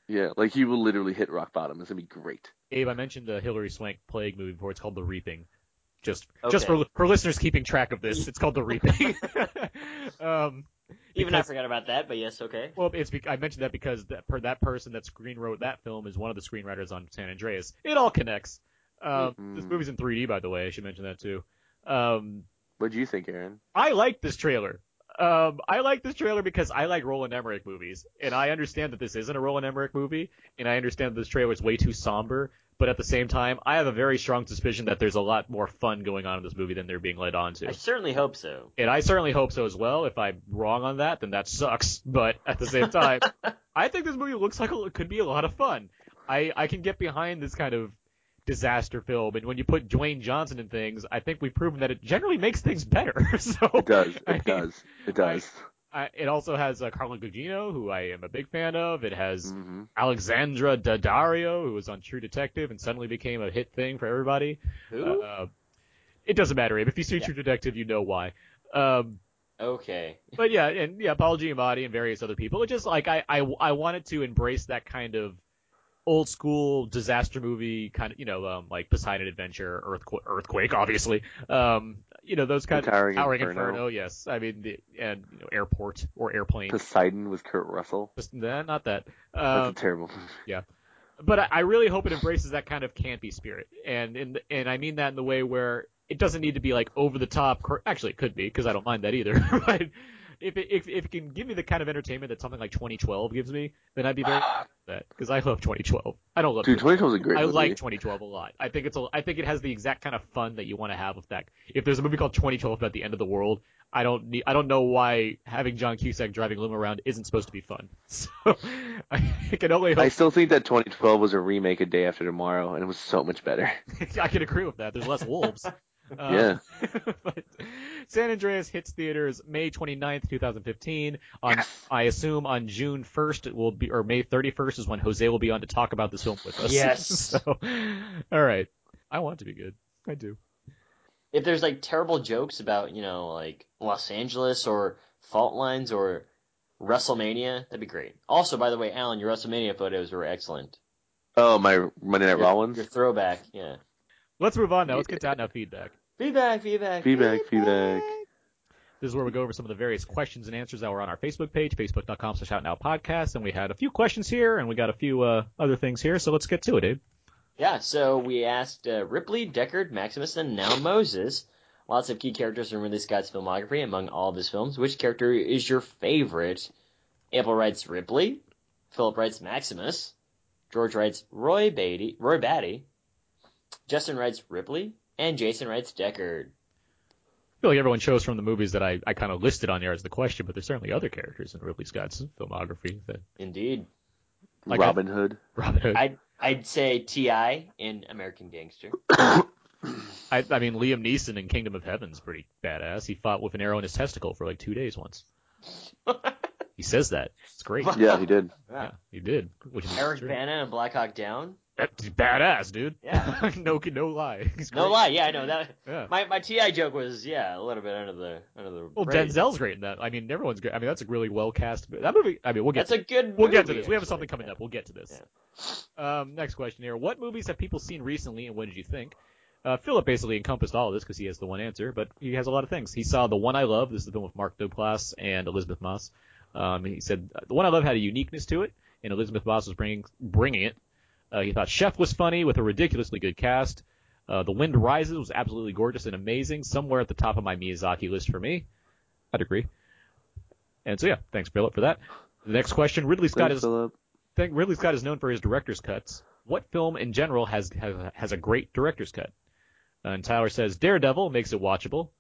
Yeah, like he will literally hit rock bottom. It's gonna be great. Abe, I mentioned the Hilary Swank plague movie before. It's called The Reaping. Just just for for listeners keeping track of this, it's called The Reaping. um, Even I forgot about that, but yes, okay. Well, it's be- I mentioned that because that per, that person that screen wrote that film is one of the screenwriters on San Andreas. It all connects. Um, This Mhm. movie's in 3D, by the way. I should mention that too. Um, What do you think, Aaron? I like this trailer. Um, I like this trailer because I like Roland Emmerich movies, and I understand that this isn't a Roland Emmerich movie, and I understand that this trailer is way too somber. But at the same time, I have a very strong suspicion that there's a lot more fun going on in this movie than they're being led on to. I certainly hope so. And I certainly hope so as well. If I'm wrong on that, then that sucks. But at the same time, I think this movie looks like it could be a lot of fun. I, I can get behind this kind of disaster film, and when you put Dwayne Johnson in things, I think we've proven that it generally makes things better. so It does. I It mean, does. It does. I, it also has uh, Carla Gugino, who I am a big fan of. It has hmm Alexandra Daddario, who was on True Detective and suddenly became a hit thing for everybody. Who? Uh, it doesn't matter, Abe. If you see True Detective, you know why. Um, okay. but yeah, and yeah, Paul Giamatti and various other people. It just like I, I, I wanted to embrace that kind of old school disaster movie kind of, you know, um, like Poseidon Adventure, Earthquake, Earthquake, obviously. Um, you know, those kind Towering of Towering Inferno. Inferno. Yes, I mean, the, and you know, Airport or Airplane. Poseidon with Kurt Russell. Just, nah, not that. That's Um, a terrible Yeah, but I, I really hope it embraces that kind of campy spirit, and in the, and I mean that in the way where it doesn't need to be like over the top. Actually, it could be because I don't mind that either. but if it, if if it can give me the kind of entertainment that something like 2012 gives me, then I'd be very that because I love 2012. I don't love Dude, 2012 was a great I movie. like 2012 a lot. I think it's a, I think it has the exact kind of fun that you want to have with that. If there's a movie called 2012 about the end of the world, I don't need, I don't know why having John Cusack driving Luma around isn't supposed to be fun. So I can only hope I still think that 2012 was a remake of Day After Tomorrow, and it was so much better. I can agree with that. There's less wolves. Uh, Yeah. but San Andreas hits theaters May 29th, 2015. On I assume on June 1st it will be, or May 31st is when Jose will be on to talk about this film with us. Yes. so, all right. I want it to be good. I do. If there's like terrible jokes about, you know, like Los Angeles or fault lines or WrestleMania, that'd be great. Also, by the way, Alan, your WrestleMania photos were excellent. Oh, my Monday Night Your, Raw ones? your throwback, yeah. Let's move on now. Let's get to out now feedback. Feedback, feedback, Feedback, feedback. This is where we go over some of the various questions and answers that were on our Facebook page, facebook.com slash out now podcast. And we had a few questions here and we got a few uh, other things here. So let's get to it, Abe. Yeah, so we asked uh, Ripley, Deckard, Maximus, and now Moses. Lots of key characters from Ridley Scott's filmography among all of his films. Which character is your favorite? Apple writes Ripley. Philip writes Maximus. George writes Roy Beatty. Roy Batty. Justin writes Ripley. And Jason writes Deckard. I feel like everyone chose from the movies that I, I kind of listed on there as the question, but there's certainly other characters in Ridley Scott's filmography that Indeed. Like Robin Hood. Robin Hood. I'd, I'd say T.I. in American Gangster. I, I mean, Liam Neeson in Kingdom of Heaven's pretty badass. He fought with an arrow in his testicle for like two days once. He says that. It's great. Yeah, he did. Yeah, he did. Which is Eric true. Bana and Black Hawk Down. That's badass, dude. Yeah. no, no lie. He's No great. lie, yeah, I know that. Yeah. My my Ti joke was yeah a little bit under the under the. Well, radar. Denzel's great in that. I mean, everyone's great. I mean, that's a really well cast. That movie. I mean, we'll get. That's a good. We'll get to this. We have something coming up. We'll get to this. Um, next question here. What movies have people seen recently, and what did you think? Uh, Philip basically encompassed all of this because he has the one answer, but he has a lot of things. He saw The One I Love. This is the film with Mark Duplass and Elisabeth Moss. Um, he said The One I Love had a uniqueness to it, and Elisabeth Moss was bringing bringing it. Uh, he thought Chef was funny with a ridiculously good cast. Uh, the Wind Rises was absolutely gorgeous and amazing, somewhere at the top of my Miyazaki list for me. I'd agree. And so yeah, thanks Philip for that. The next question: Ridley Scott Thanks, is think Ridley Scott is known for his director's cuts. What film in general has has, has a great director's cut? Uh, and Tyler says Daredevil makes it watchable.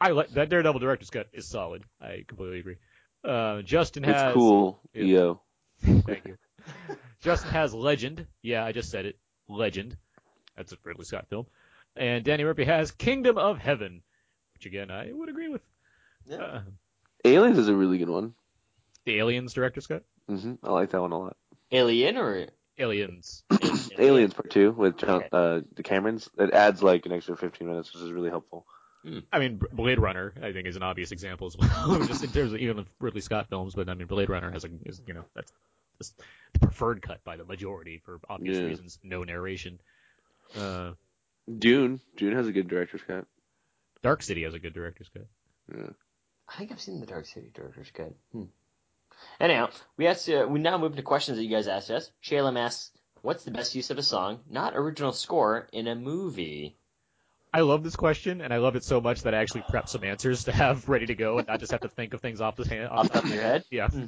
I like that Daredevil director's cut is solid. I completely agree. Uh, Justin has It's cool, Yeah. yo. Thank you. Justin has Legend. Yeah, I just said it. Legend. That's a Ridley Scott film. And Danny Murphy has Kingdom of Heaven, which again I would agree with. Yeah. Uh, Aliens is a really good one. the Aliens director's cut. hmm I like that one a lot. Alien or Aliens. Aliens Part Two with John, uh, the Camerons. It adds like an extra 15 minutes, which is really helpful. I mean, Blade Runner, I think, is an obvious example as well, just in terms of even of Ridley Scott films. But I mean, Blade Runner has a, is, you know, that's that's the preferred cut by the majority for obvious Yeah. reasons. No narration. Uh, Dune. Dune has a good director's cut. Dark City has a good director's cut. Yeah. I think I've seen the Dark City Director's Cut. Hmm. Anyhow, we asked. Uh, we now move to questions that you guys asked us. Shalem asks, "What's the best use of a song, not original score, in a movie?" I love this question, and I love it so much that I actually prep some answers to have ready to go, and not just have to think of things off the hand, Off the top of your head? Yeah. Hmm.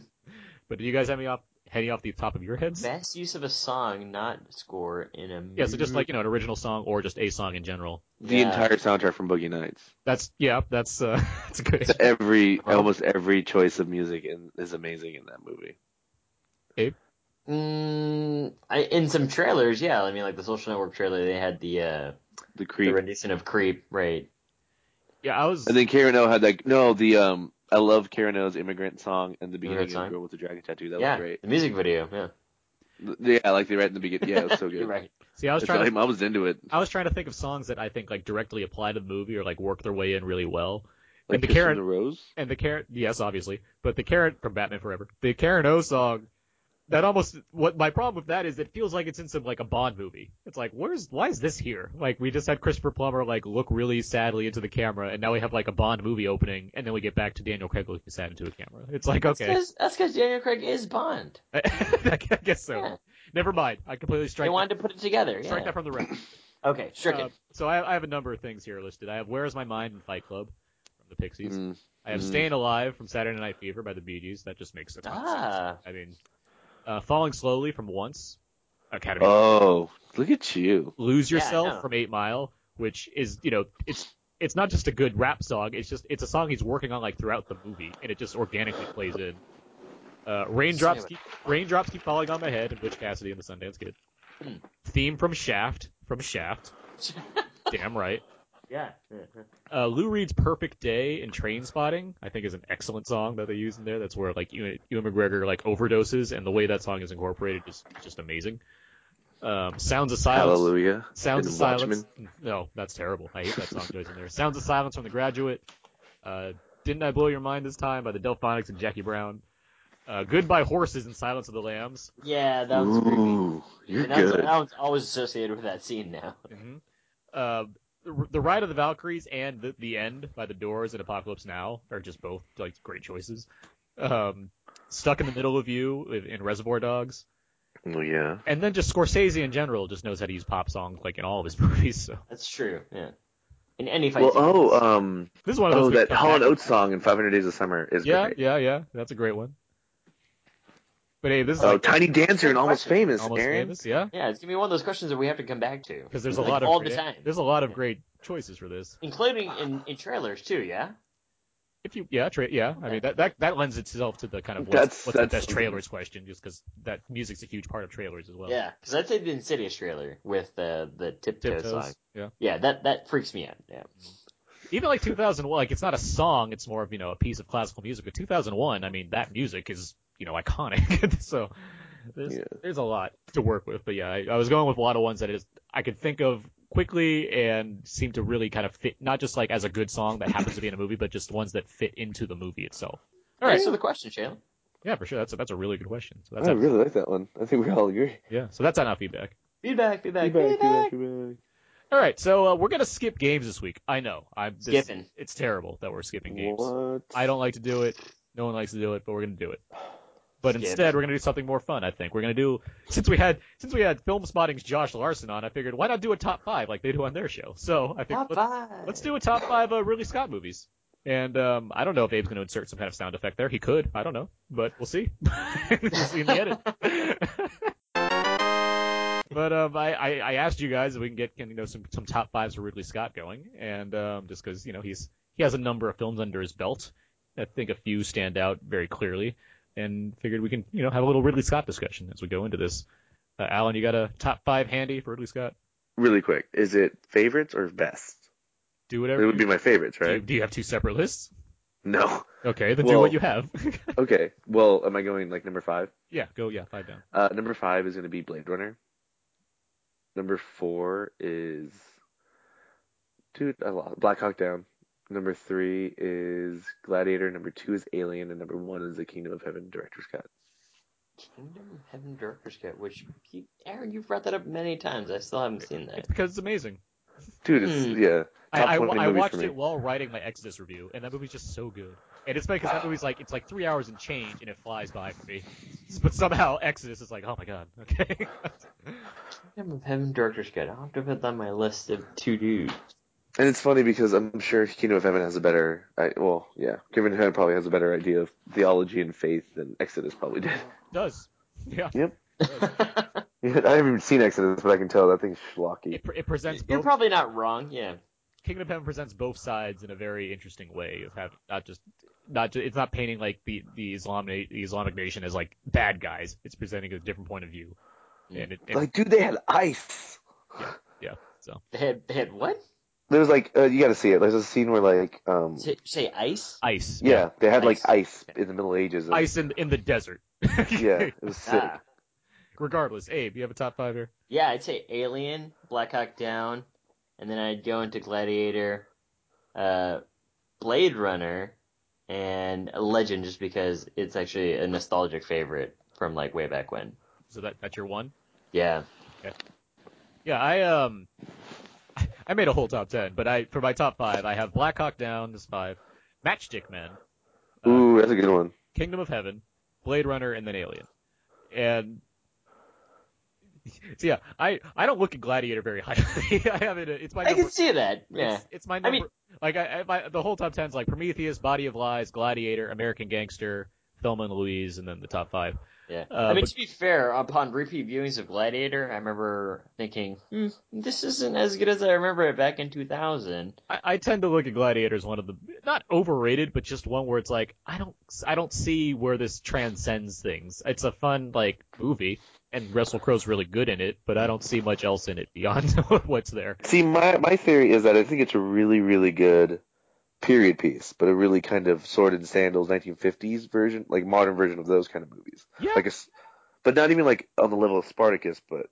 But do you guys have any off heading off the top of your heads? Best use of a song, not score, in a movie. Yeah, so just like you know, an original song or just a song in general. The Yeah. entire soundtrack from Boogie Nights. That's yeah, that's uh, that's a good. It's every almost every choice of music in, is amazing in that movie. Mm, I, in some trailers, yeah. I mean, like the Social Network trailer, they had the uh, The the rendition of Creep, right? Yeah, I was. And then Karen O had that. No, the um. I love Karen O's immigrant song and the beginning Immigrant of song? Girl with the Dragon Tattoo. That yeah, was great. the music video, yeah. Yeah, I like the right in the beginning. Yeah, it was so good. You're right. See, I was It's trying like, to. I was into it. I was trying to think of songs that I think like directly apply to the movie or like work their way in really well. Like and the Kiss from Karen the Rose. and the Karen, yes, obviously, but the Karen from Batman Forever, the Karen O song. That almost what my problem with that is it feels like it's in some like a Bond movie. It's like where's why is this here? Like we just had Christopher Plummer like look really sadly into the camera, and now we have like a Bond movie opening, and then we get back to Daniel Craig looking sad into a camera. It's like okay, That's because Daniel Craig is Bond. I guess so. Yeah. Never mind. I completely strike. They strike wanted that, to put it together. strike yeah. that from the record. Okay, stricken. Uh, so I, I have a number of things here listed. I have Where Is My Mind and Fight Club from the Pixies. Mm. I have Mm. Staying Alive from Saturday Night Fever by the Bee Gees. That just makes a ton of sense. ah, I mean, uh, Falling Slowly from Once. Academy. Oh, look at you. Lose Yourself know. from Eight Mile, which is you know it's it's not just a good rap song. It's just it's a song he's working on like throughout the movie, and it just organically plays in. Uh, raindrops keep raindrops keep falling on my head, and Butch Cassidy and the Sundance Kid. Hmm. Theme from Shaft from Shaft. Damn right. Yeah. Uh, Lou Reed's "Perfect Day" in Trainspotting, I think, is an excellent song that they use in there. That's where like Ewan, Ewan McGregor like overdoses, and the way that song is incorporated is just amazing. Um, Sounds of Silence. Hallelujah. Sounds And of Silence. No, that's terrible. I hate that song choice in there. Sounds of Silence from The Graduate. Uh, Didn't I Blow Your Mind This Time by the Delfonics and Jackie Brown. Uh, Goodbye Horses and Silence of the Lambs. Yeah, that was creepy. You're And that's, good. that one's always associated with that scene now. hmm Uh, the, the Ride of the Valkyries and the, the End by the Doors and Apocalypse Now are just both like great choices. Um, Stuck in the Middle of You in in Reservoir Dogs. Oh yeah. And then just Scorsese in general just knows how to use pop songs like in all of his movies. So That's true. Yeah. In any fight. Well, oh, um, this is one of those. oh, that come Hall and Oates song in 500 Days of Summer is Yeah, great. yeah, yeah. That's a great one. But hey, this is Oh, like Tiny Dancer and Almost question. Famous, almost Aaron. famous, yeah. Yeah, it's gonna be one of those questions that we have to come back to. Because there's a Like, lot of all great, the time, there's a lot of great choices for this. including in, in trailers too. Yeah. If you, yeah, tra- yeah. I mean that, that that lends itself to the kind of what's, That's- what's that's- the best trailers question, just because that music's a huge part of trailers as well. Yeah, because I'd say the Insidious trailer with uh, the tiptoe Tiptoes, song. yeah. Yeah, that that freaks me out. Yeah. Even like 2001, like it's not a song, it's more of you know a piece of classical music. But 2001, I mean that music is you know iconic. so there's Yeah. there's a lot to work with. But yeah, I, I was going with a lot of ones that is I could think of quickly and seem to really kind of fit, not just like as a good song that happens to be in a movie, but just ones that fit into the movie itself. All right. So the question, Shayla. Yeah, for sure. That's a, that's a really good question. So that's I our- really like that one. I think we all agree. yeah. So that's on our feedback. Feedback, feedback, Feedback, feedback. feedback, feedback. All right, so uh, we're gonna skip games this week. I know. I'm this, Skipping. It's terrible that we're skipping games. What? I don't like to do it. No one likes to do it, but we're gonna do it. But Skip. instead, we're gonna do something more fun. I think we're gonna do since we had since we had Filmspotting's Josh Larsen on. I figured why not do a top five like they do on their show. So I think Top let's, five. let's do a top five uh, Ridley Scott movies. And um, I don't know if Abe's gonna insert some kind of sound effect there. He could. I don't know, but we'll see. we'll see in the edit. but um, I, I, I asked you guys if we can get you know some some top fives for Ridley Scott going, and um, just because you know he's he has a number of films under his belt, I think a few stand out very clearly, and figured we can you know have a little Ridley Scott discussion as we go into this. Uh, Alan, you got a top five handy for Ridley Scott? Really quick, is it favorites or best? Do whatever. It would be my favorites, Do you, right? do you have two separate lists? No. Okay, then do what you have. Okay. Well, am I going like number five? yeah, go. Yeah, five down. Uh, number five is going to be Blade Runner. Number four is, dude, I lost Black Hawk Down. Number three is Gladiator. Number two is Alien, and number one is The Kingdom of Heaven director's cut. Kingdom of Heaven Director's Cut, which you, Aaron, you've brought that up many times. I still haven't seen that. It's because it's amazing. Dude, it's Hmm. yeah. I, I, I watched it while writing my Exodus review, and that movie's just so good. And it's funny because that movie's like it's like three hours and change, and it flies by for me. But somehow Exodus is like, oh my god, okay. Kingdom of Heaven Director's Cut. I'll have to put that on my list of to do. And it's funny because I'm sure Kingdom of Heaven has a better, I, well, yeah, Kingdom of Heaven probably has a better idea of theology and faith than Exodus probably did. does. Yeah. Yep. Does. Yeah, I haven't even seen Exodus, but I can tell that thing's schlocky. It, it presents You're both. probably not wrong. Yeah. Kingdom of Heaven presents both sides in a very interesting way of having not just not just, it's not painting like the the Islamic the Islamic nation as like bad guys. It's presenting a different point of view. Mm. And it, and, Like, dude, they had ice. yeah. So They had, they had what? There's like, uh, you got to see it. There's a scene where like, um, Say, say ice? ice. yeah, they had like Ice. ice in the Middle Ages. and- Ice in in the desert. Yeah, it was sick. Ah. Regardless, Abe, you have a top five here. Yeah, I'd say Alien, Black Hawk Down, and then I'd go into Gladiator, uh, Blade Runner, and Legend, just because it's actually a nostalgic favorite from like way back when. So that that's your one. Yeah. Yeah, I um, I made a whole top ten, but I for my top five, I have Black Hawk Down as five, Matchstick Men, uh, Ooh, that's a good one. Kingdom of Heaven, Blade Runner, and then Alien. And so yeah, I I don't look at Gladiator very highly. I have it. It's my I number. can see that. Yeah. It's, it's my I number. mean- like I, I my, the whole top ten's like Prometheus, Body of Lies, Gladiator, American Gangster, Thelma and Louise, and then the top five. Yeah. Uh, I mean, but- to be fair, upon repeat viewings of Gladiator, I remember thinking, hmm, this isn't as good as I remember it back in 2000. I, I tend to look at Gladiator as one of the not overrated, but just one where it's like I don't I don't see where this transcends things. It's a fun like movie, and Russell Crowe's really good in it, but I don't see much else in it beyond what's there. See, my my theory is that I think it's a really, really good period piece, but a really kind of sword and sandals 1950s version, like modern version of those kind of movies. Yeah. Like a, s- but not even like on the level of Spartacus. But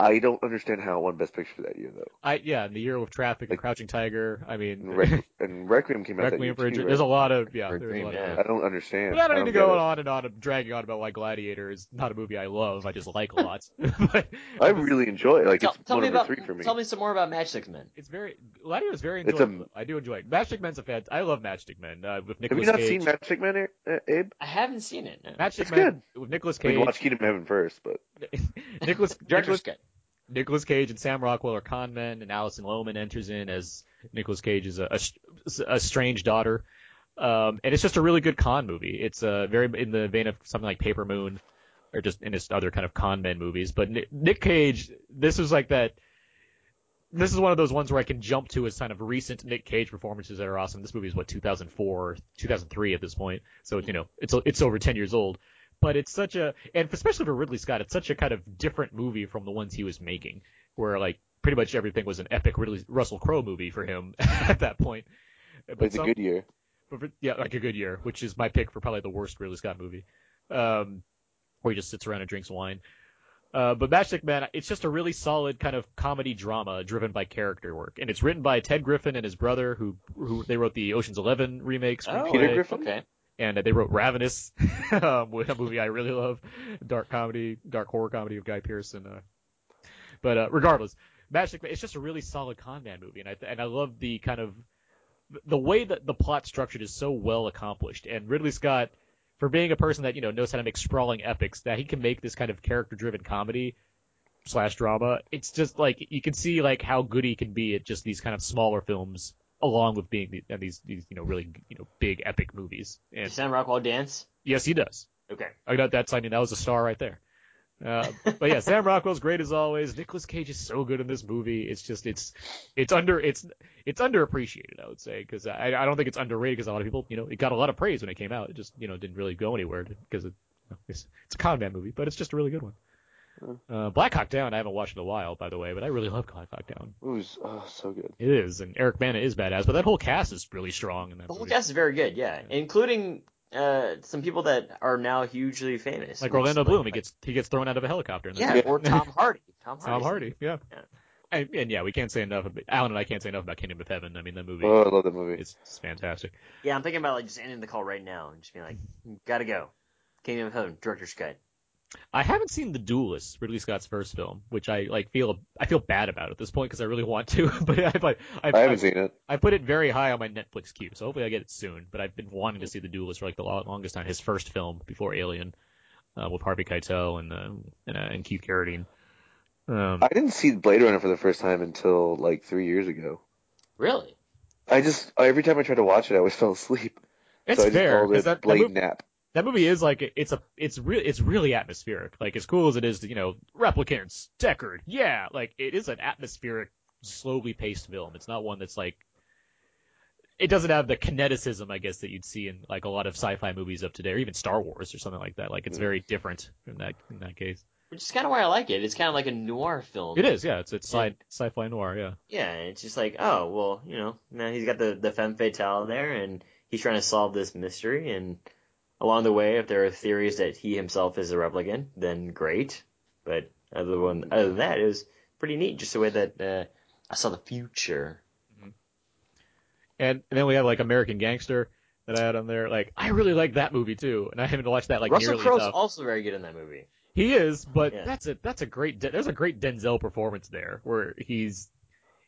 I don't understand how it won Best Picture that year though. I yeah, in the year of Traffic and Crouching Tiger. I mean, And, Requiem, and Requiem came out that year Requiem for a too, right? There's a lot of yeah. For a There's a Dream, lot yeah. of, I don't understand. but I don't need to get go it. on and on and dragging on about why Gladiator is not a movie I love. I just like a lot. but I really enjoy it. Like tell, it's tell one me number about, three for me. tell me some more about Matchstick Men. it's very Gladiator is very It's a- enjoyable. I do enjoy it. Matchstick Men's a fan. I love Matchstick Men uh, with Have you not Cage. seen Matchstick Men, uh, Abe? I haven't seen it. No. Matchstick It's Men good. with Nicolas I mean, Cage. watch Kingdom of Heaven first, but Nicolas Nicolas cut. Nicolas Cage and Sam Rockwell are con men, and Alison Lohman enters in as Nicolas Cage is a, a, a strange daughter. Um, and it's just a really good con movie. It's uh, very in the vein of something like Paper Moon, or just in his other kind of con men movies. But Nick, Nick Cage, this is like that. This is one of those ones where I can jump to as kind of recent Nick Cage performances that are awesome. This movie is what 2004, 2003 at this point, so you know it's it's over 10 years old but it's such a and especially for Ridley Scott, it's such a kind of different movie from the ones he was making, where like pretty much everything was an epic Ridley Russell Crowe movie for him at that point. But it's a good year. but for- yeah, like a good year, which is my pick for probably the worst Ridley Scott movie, um, where he just sits around and drinks wine. Uh, but Matchstick Man, it's just a really solid kind of comedy drama driven by character work, and it's written by Ted Griffin and his brother, who who they wrote the Ocean's Eleven remakes. Oh, Peter Griffin? Okay. And they wrote Ravenous, um, a movie I really love, dark comedy, dark horror comedy of Guy Pearce. And, uh, but uh, regardless, Man, it's just a really solid con man movie, and I and I love the kind of the way that the plot structured is so well accomplished, and Ridley Scott, for being a person that you know knows how to make sprawling epics, that he can make this kind of character driven comedy slash drama. It's just like you can see like how good he can be at just these kind of smaller films along with being the, and these these you know really you know big epic movies. And Does Sam Rockwell dance? yes, he does. Okay. I got that's I mean that was a star right there. Uh, but yeah, Sam Rockwell's great as always. Nicolas Cage is so good in this movie. It's just it's it's under it's it's underappreciated, I would say, because I I don't think it's underrated because a lot of people you know it got a lot of praise when it came out. It just you know didn't really go anywhere because it, it's it's a con man movie, but it's just a really good one. Uh, Black Hawk Down, I haven't watched in a while, by the way, but I really love Black Hawk Down. It was oh, so good. It is, and Eric Bana is badass, but that whole cast is really strong in that The whole movie. cast is very good, yeah, including uh, some people that are now hugely famous. Like Orlando Bloom, he gets he gets thrown out of a helicopter. In that Yeah, movie. or Tom Hardy. Tom Hardy. Tom Hardy, yeah. Yeah. And, and yeah, we can't say enough. About, Alan and I can't say enough about Kingdom of Heaven. I mean, that movie Oh, I love that movie. is it's fantastic. Yeah, I'm thinking about like just ending the call right now and just being like, gotta go. Kingdom of Heaven, director's cut. I haven't seen The Duelist, Ridley Scott's first film, which I like feel I feel bad about at this point because I really want to, but I but I, I haven't seen it. I put it very high on my Netflix queue, so hopefully I get it soon. But I've been wanting to see The Duelist for like the longest time. His first film before Alien, uh, with Harvey Keitel and uh, and, uh, and Keith Carradine. Um, I didn't see Blade Runner for the first time until like three years ago. Really? I just every time I tried to watch it, I always fell asleep. it's so I just fair called because it that, that, Blade movie, Nap. That movie is like it's a it's really it's really atmospheric. Like as cool as it is, to, you know, replicants, Deckard, yeah, like it is an atmospheric, slowly paced film. It's not one that's like it doesn't have the kineticism, I guess, that you'd see in like a lot of sci-fi movies of today, or even Star Wars or something like that. Like it's Mm. very different in that in that case. Which is kind of why I like it. It's kind of like a noir film. It is, yeah. It's it's sci sci-fi noir, yeah. Yeah, it's just like, oh, well, you know, now he's got the, the femme fatale there, and he's trying to solve this mystery, and along the way, if there are theories that he himself is a replicant, then great. But other than, other than that, it was pretty neat, just the way that uh, I saw the future. And, and then we have like American Gangster that I had on there. Like I really like that movie too, and I haven't watched that like Russell nearly Crowe's also very good in that movie. He is, but Yeah. that's a that's a great De- there's a great Denzel performance there where he's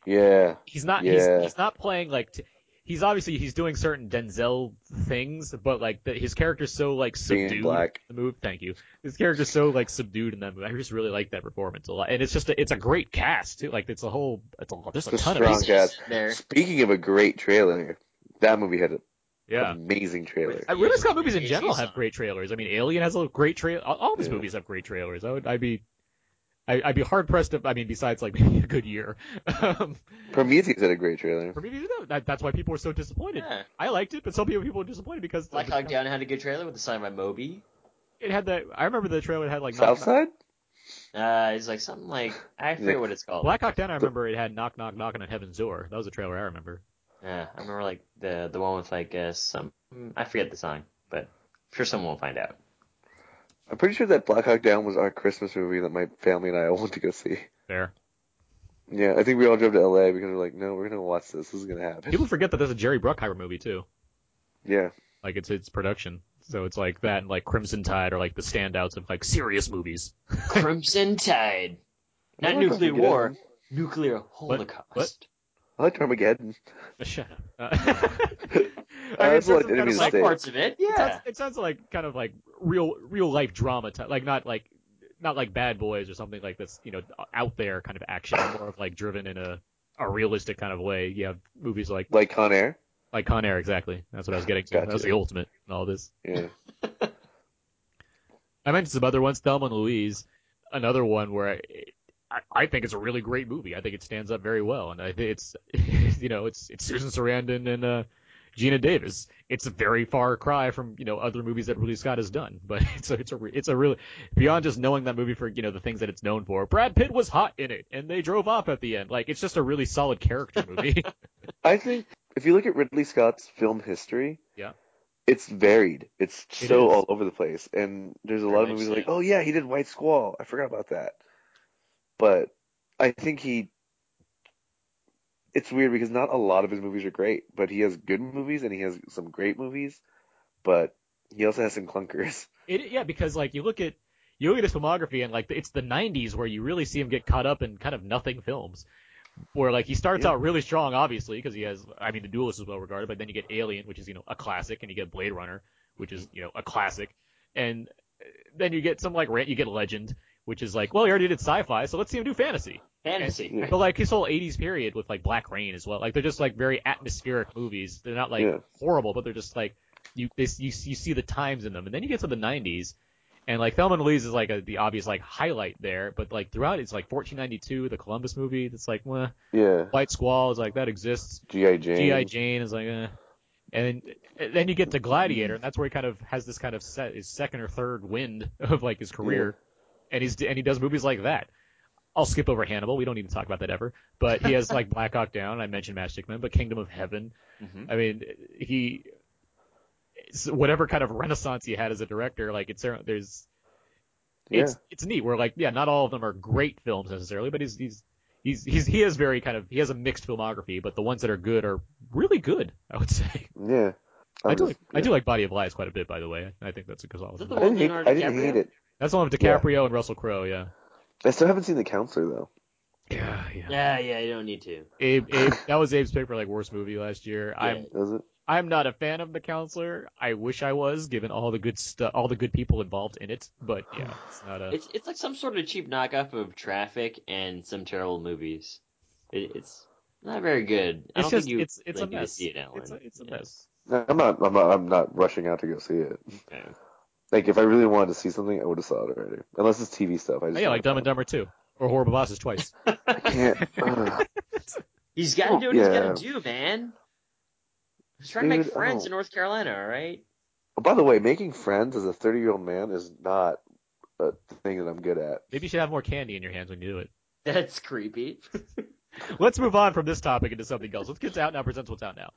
Yeah. he's not Yeah. he's, he's not playing like t- he's obviously he's doing certain Denzel things, but like the, his character's so like Being subdued. black. in The move, thank you. His character's so like subdued in that movie. I just really like that performance a lot, and it's just a, it's a great cast too. Like it's a whole it's a there's a It's a ton of strong people. cast. There. Speaking of a great trailer, that movie had an Yeah. amazing trailer. Uh, Ridley Scott movies in general have great trailers. I mean, Alien has a great trailer. All, all of his Yeah. movies have great trailers. I would, I'd be, I, I'd be hard pressed to. I mean, besides like maybe a good year. um, Prometheus had a great trailer. for me, you know, that, that's why people were so disappointed. Yeah. I liked it, but some people people were disappointed because Black Hawk Down had a good trailer with the sign by Moby. it had that. I remember the trailer it had like knock, knock, Southside? Uh, it's like something like I forget Yeah. what it's called. Black Hawk Down. I remember it had knock knock knocking on heaven's door. That was a trailer I remember. Yeah, I remember like the the one with like uh, some I forget the song, but I'm sure someone will find out. I'm pretty sure that Black Hawk Down was our Christmas movie that my family and I all went to go see. There. Yeah, I think we all drove to LA because we're like, no, we're gonna watch this. This is gonna happen. People forget that there's a Jerry Bruckheimer movie too. Yeah. Like it's its production. So it's like that and like Crimson Tide are like the standouts of like serious movies. Crimson Tide, not nuclear war, nuclear holocaust. what? I like Armageddon. Shut up. Uh, I mean, that's it what sounds kind of of like, parts of it, it, sounds, yeah. it sounds like kind of like real real life drama, type, like not like not like Bad Boys or something like this, you know, out there kind of action, more of like driven in a a realistic kind of way. You have movies like Like Con Air. like Con Air, exactly. That's what I was getting to. Gotcha. That was the ultimate in all this. Yeah. I mentioned some other ones, Thelma and Louise, another one where I, I, I think it's a really great movie. I think it stands up very well, and I think it's, you know, it's it's Susan Sarandon and uh, Geena Davis. It's a very far cry from you know other movies that Ridley Scott has done, but it's a it's a it's a really beyond just knowing that movie for you know the things that it's known for. Brad Pitt was hot in it, and they drove off at the end. Like it's just a really solid character movie. I think if you look at Ridley Scott's film history, Yeah. it's varied. It's It so is. all over the place, and there's a lot of movies like, oh yeah, he did White Squall. I forgot about that. But I think he. It's weird because not a lot of his movies are great, but he has good movies and he has some great movies, but he also has some clunkers. It, yeah, because like you look at you look at his filmography and like it's the '90s where you really see him get caught up in kind of nothing films, where like he starts Yeah. out really strong, obviously, because he has I mean the Duelist is well regarded, but then you get Alien, which is you know a classic, and you get Blade Runner, which is you know a classic, and then you get some like Rant, you get Legend, which is like well he already did sci-fi, so let's see him do fantasy. Fantasy. Yeah. But like his whole '80s period with like Black Rain as well, like they're just like very atmospheric movies. They're not like Yeah. horrible, but they're just like you they, you you see the times in them, and then you get to the '90s, And like Thelma and Louise is like a, the obvious like highlight there, but like throughout it's like 1492, the Columbus movie. That's like, well, Yeah. White Squall is like that exists. G.I. Jane. G.I. Jane is like, eh. And then, then you get to Gladiator, and that's where he kind of has this kind of set, his second or third wind of like his career, and he's and he does movies like that. I'll skip over Hannibal. We don't need to talk about that ever. But he has like Black Hawk Down. I mentioned Matchstick Men, but Kingdom of Heaven. Mhm. I mean, he whatever kind of renaissance he had as a director. Like it's there's it's it's neat. We're like yeah, not all of them are great films necessarily, but he's he's he's he's he has very kind of he has a mixed filmography, but the ones that are good are really good. I would say. Yeah. I I'm do just- like I do like Body of Lies quite a bit, by the way. I think that's a good solid. Is that the I didn't one hate. I didn't hate it. That's the one with DiCaprio and Russell Crowe. Yeah. I still haven't seen the counselor though. Yeah, yeah. Yeah, yeah, you don't need to. Abe, Abe, that was Abe's pick for like worst movie last year. I'm Does it? I'm not a fan of The Counselor. I wish I was, given all the good stuff, all the good people involved in it. But yeah, it's not a. It's it's like some sort of cheap knockoff of Traffic and some terrible movies. It, it's not very good. I It's don't just think you it's it's a like, need to mess. see it, Alan. It's a it's a Yeah. mess. I'm not. I'm not. I'm not rushing out to go see it. Okay. Like if I really wanted to see something, I would have saw it already. Unless it's TV stuff. I Oh, just yeah, like Dumb and. Dumber too, or Horrible Bosses twice. I can't. ugh. He's got to do what he's got to do, man. He's trying to make friends oh. in North Carolina, all right? Oh, by the way, making friends as a 30 year old man is not a thing that I'm good at. Maybe you should have more candy in your hands when you do it. That's creepy. Let's move on from this topic into something else. Let's get to Out Now presents What's Out Now.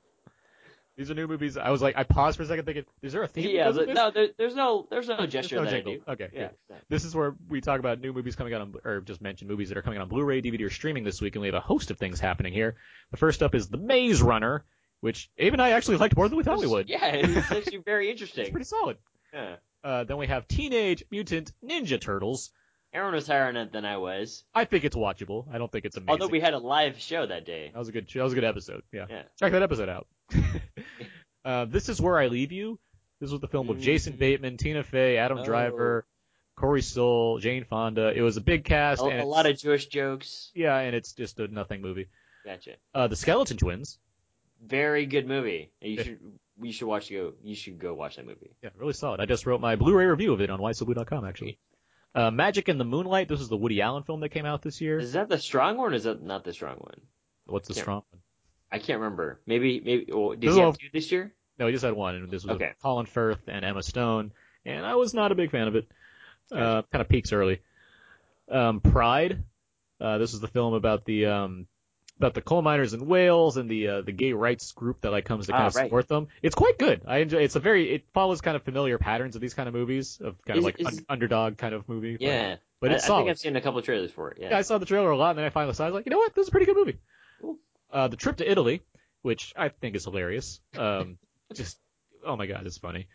These are new movies. I was like, I paused for a second thinking, is there a theme? yeah, this? no, there, there's no there's no There's gesture no that I jingle. do. Okay, Yeah. good. This is where we talk about new movies coming out on, or just mention movies that are coming out on Blu-ray, DVD, or streaming this week, and we have a host of things happening here. The first up is The Maze Runner, which Abe and I actually liked more than we thought we would. Yeah, it's actually very It's interesting. pretty solid. Yeah. Uh, then we have Teenage Mutant Ninja Turtles. Aaron was higher on it than I was. I think it's watchable. I don't think it's amazing. Although we had a live show that day. That was a good. show. That was a good episode. Yeah. Yeah. Check that episode out. uh, this is where I leave you. This was the film with Jason Bateman, Tina Fey, Adam Oh. Driver, Corey Stoll, Jane Fonda. It was a big cast. A, and a lot of Jewish jokes. Yeah, and it's just a nothing movie. Gotcha. Uh, the Skeleton Twins. Very good movie. You Yeah. should you should watch go you should go watch that movie. Yeah, really solid. I just wrote my Blu-ray review of it on whysoblu.com actually. Uh, Magic in the Moonlight. This is the Woody Allen film that came out this year. Is that the strong one or is that not the strong one? What's the strong one? I can't remember. Maybe maybe oh, did This he have two this year? No, he just had one, and this was Okay. Colin Firth and Emma Stone, and I was not a big fan of it. Uh, kind of peaks early. Um, Pride. Uh, this is the film about the um, about the coal miners in Wales and the uh, the gay rights group that like comes to kind Ah, of right. support them. It's quite good. I enjoy. It's a very. It follows kind of familiar patterns of these kind of movies of kind Is- of like is- un- underdog kind of movie. Yeah. but I, it's I solid. think I've seen a couple of trailers for it. Yeah. Yeah, I saw the trailer a lot, and then I finally saw. it. I was like, you know what, this is a pretty good movie. Cool. Uh, the trip to Italy, which I think is hilarious. Um, just oh my god, it's funny.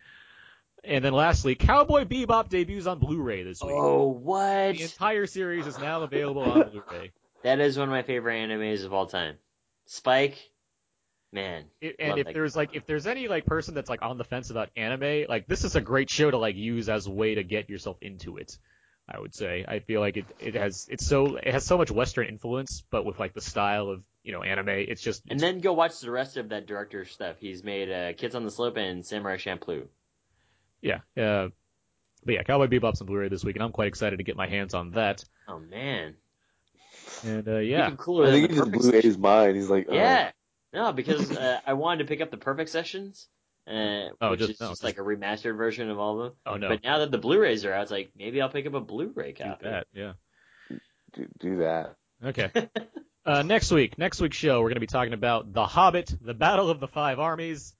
And then lastly, Cowboy Bebop debuts on Blu-ray this week. Oh what? The entire series is now available on Blu-ray. That is one of my favorite animes of all time. Spike, man. It, and if there's like if there's any like person that's like on the fence about anime, like this is a great show to like use as a way to get yourself into it. I would say. I feel like it it has it's so it has so much Western influence, but with like the style of you know anime. It's just And then go watch the rest of that director's stuff. He's made uh, Kids on the Slope and Samurai Champloo. Yeah. Uh, but yeah, Cowboy Bebop's on Blu-ray this week, and I'm quite excited to get my hands on that. Oh man. And uh, yeah, Even cooler I think he just blew session. A's mind. He's like, oh. Yeah. No, because uh, I wanted to pick up the perfect sessions, uh, Oh, which just- is no, just just- like a remastered version of all of them. oh no, But now that the Blu-rays are out, it's like maybe I'll pick up a Blu-ray copy. do that. Yeah. do, do that. Okay. uh, next week, next week's show, we're going to be talking about The Hobbit, The Battle of the Five Armies,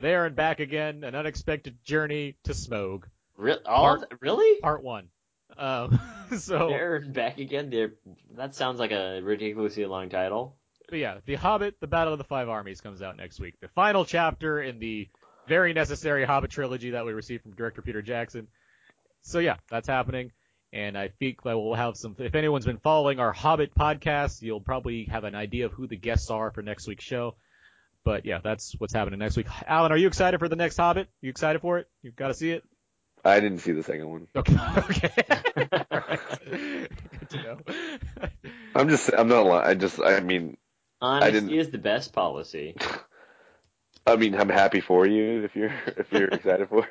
there and back again, an unexpected journey to Smaug, Re- all Part- of- really? part one. Um, so, There and back again. There. That sounds like a ridiculously long title. but yeah, The Hobbit, The Battle of the Five Armies comes out next week. The final chapter in the very necessary Hobbit trilogy that we received from director Peter Jackson. So yeah, that's happening. And I think that we'll have some, if anyone's been following our Hobbit podcast, you'll probably have an idea of who the guests are for next week's show. But yeah, that's what's happening next week. Alan, are you excited for the next Hobbit? You excited for it? You've got to see it? I didn't see the second one. Okay. Okay. Alright. Good to know. I'm just, I'm not lying. I just, I mean, Honesty didn't- is the best policy. I mean, I'm happy for you if you're, if you're excited for. it.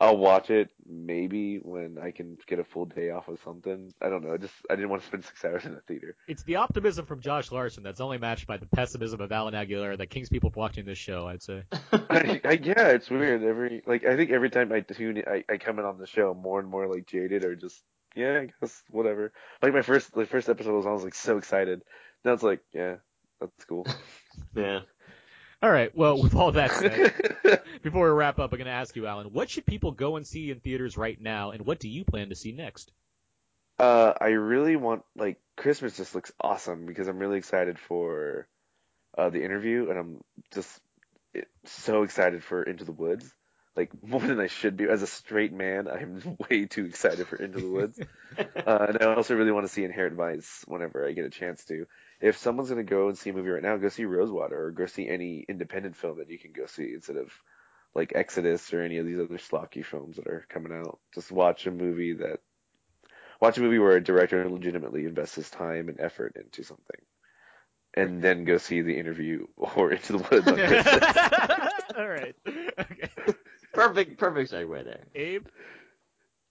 I'll watch it maybe when I can get a full day off of something. I don't know. I Just I didn't want to spend six hours in a theater. It's the optimism from Josh Larsen that's only matched by the pessimism of Alan Aguilera that King's people watching this show. I'd say. I, I, yeah, it's weird. Every like I think every time I tune, in, I I come in on the show more and more like jaded or just yeah, I guess whatever. Like my first the first episode was I was like so excited. Now it's like yeah, that's cool. Yeah. All right. Well, with all that said, before we wrap up, I'm going to ask you, Alan, what should people go and see in theaters right now, and what do you plan to see next? Uh, I really want like Christmas just looks awesome because I'm really excited for uh, the interview, and I'm just it, so excited for Into the Woods. Like more than I should be as a straight man, I'm way too excited for Into the Woods. uh, and I also really want to see Inherent Vice whenever I get a chance to. If someone's gonna go and see a movie right now, go see Rosewater or go see any independent film that you can go see instead of like Exodus or any of these other schlocky films that are coming out. Just watch a movie that watch a movie where a director legitimately invests his time and effort into something. And then go see the interview or Into the Woods on Christmas. All right. Okay. Perfect, perfect segue there. Abe,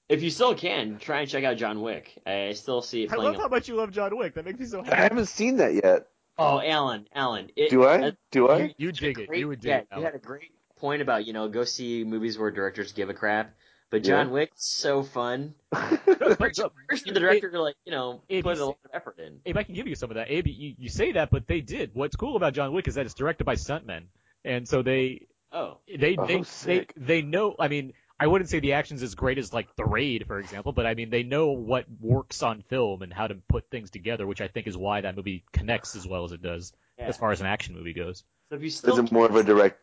If you still can, try and check out John Wick. I still see it I playing. love how much you love John Wick. That makes me so happy. I haven't seen that yet. oh, Alan, Alan. It, Do I? Do I? You dig it. great- You would dig yeah, it. you had a great point about you know go see movies where directors give a crap. But John Yeah. Wick's so fun. First, look, first the director like you know Abe, put a lot of effort in. Abe, I can give you some of that. Abe, you, you say that, but they did. What's cool about John Wick is that it's directed by stuntmen, and so they Oh, they Oh, they, they they know. I mean, I wouldn't say the action's as great as like The Raid, for example, but I mean they know what works on film and how to put things together, which I think is why that movie connects as well as it does yeah. as far as an action movie goes. So if you still Is still it more of a direct?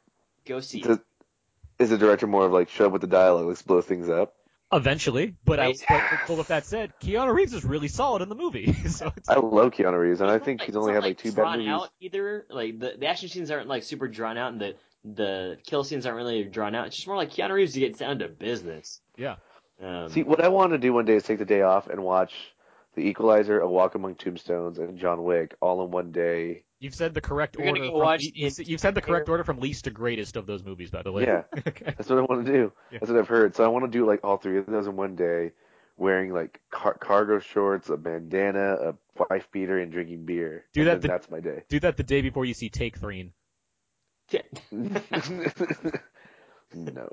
go see, Is, is the director more of like show up with the dialogue, let's blow things up? Eventually, but I Right. but, but with that said, Keanu Reeves is really solid in the movie. so it's, I love Keanu Reeves, and I think like- he's only had like two bad movies. out either. Like the, the action scenes aren't like super drawn out, and the the kill scenes aren't really drawn out. It's just more like Keanu Reeves to get down to business. yeah. Um, See, what I want to do one day is take the day off and watch The Equalizer, A Walk Among Tombstones, and John Wick all in one day. You've said the correct You're order. go From, watch you, the you said- you've said the correct order from least to greatest of those movies, by the way. Yeah. okay. That's what I want to do. Yeah. That's what I've heard. So I want to do like all three of those in one day, wearing like car- cargo shorts, a bandana, a wife beater, and drinking beer. Do And that the- that's my day. Do that the day before you see Take Three. no.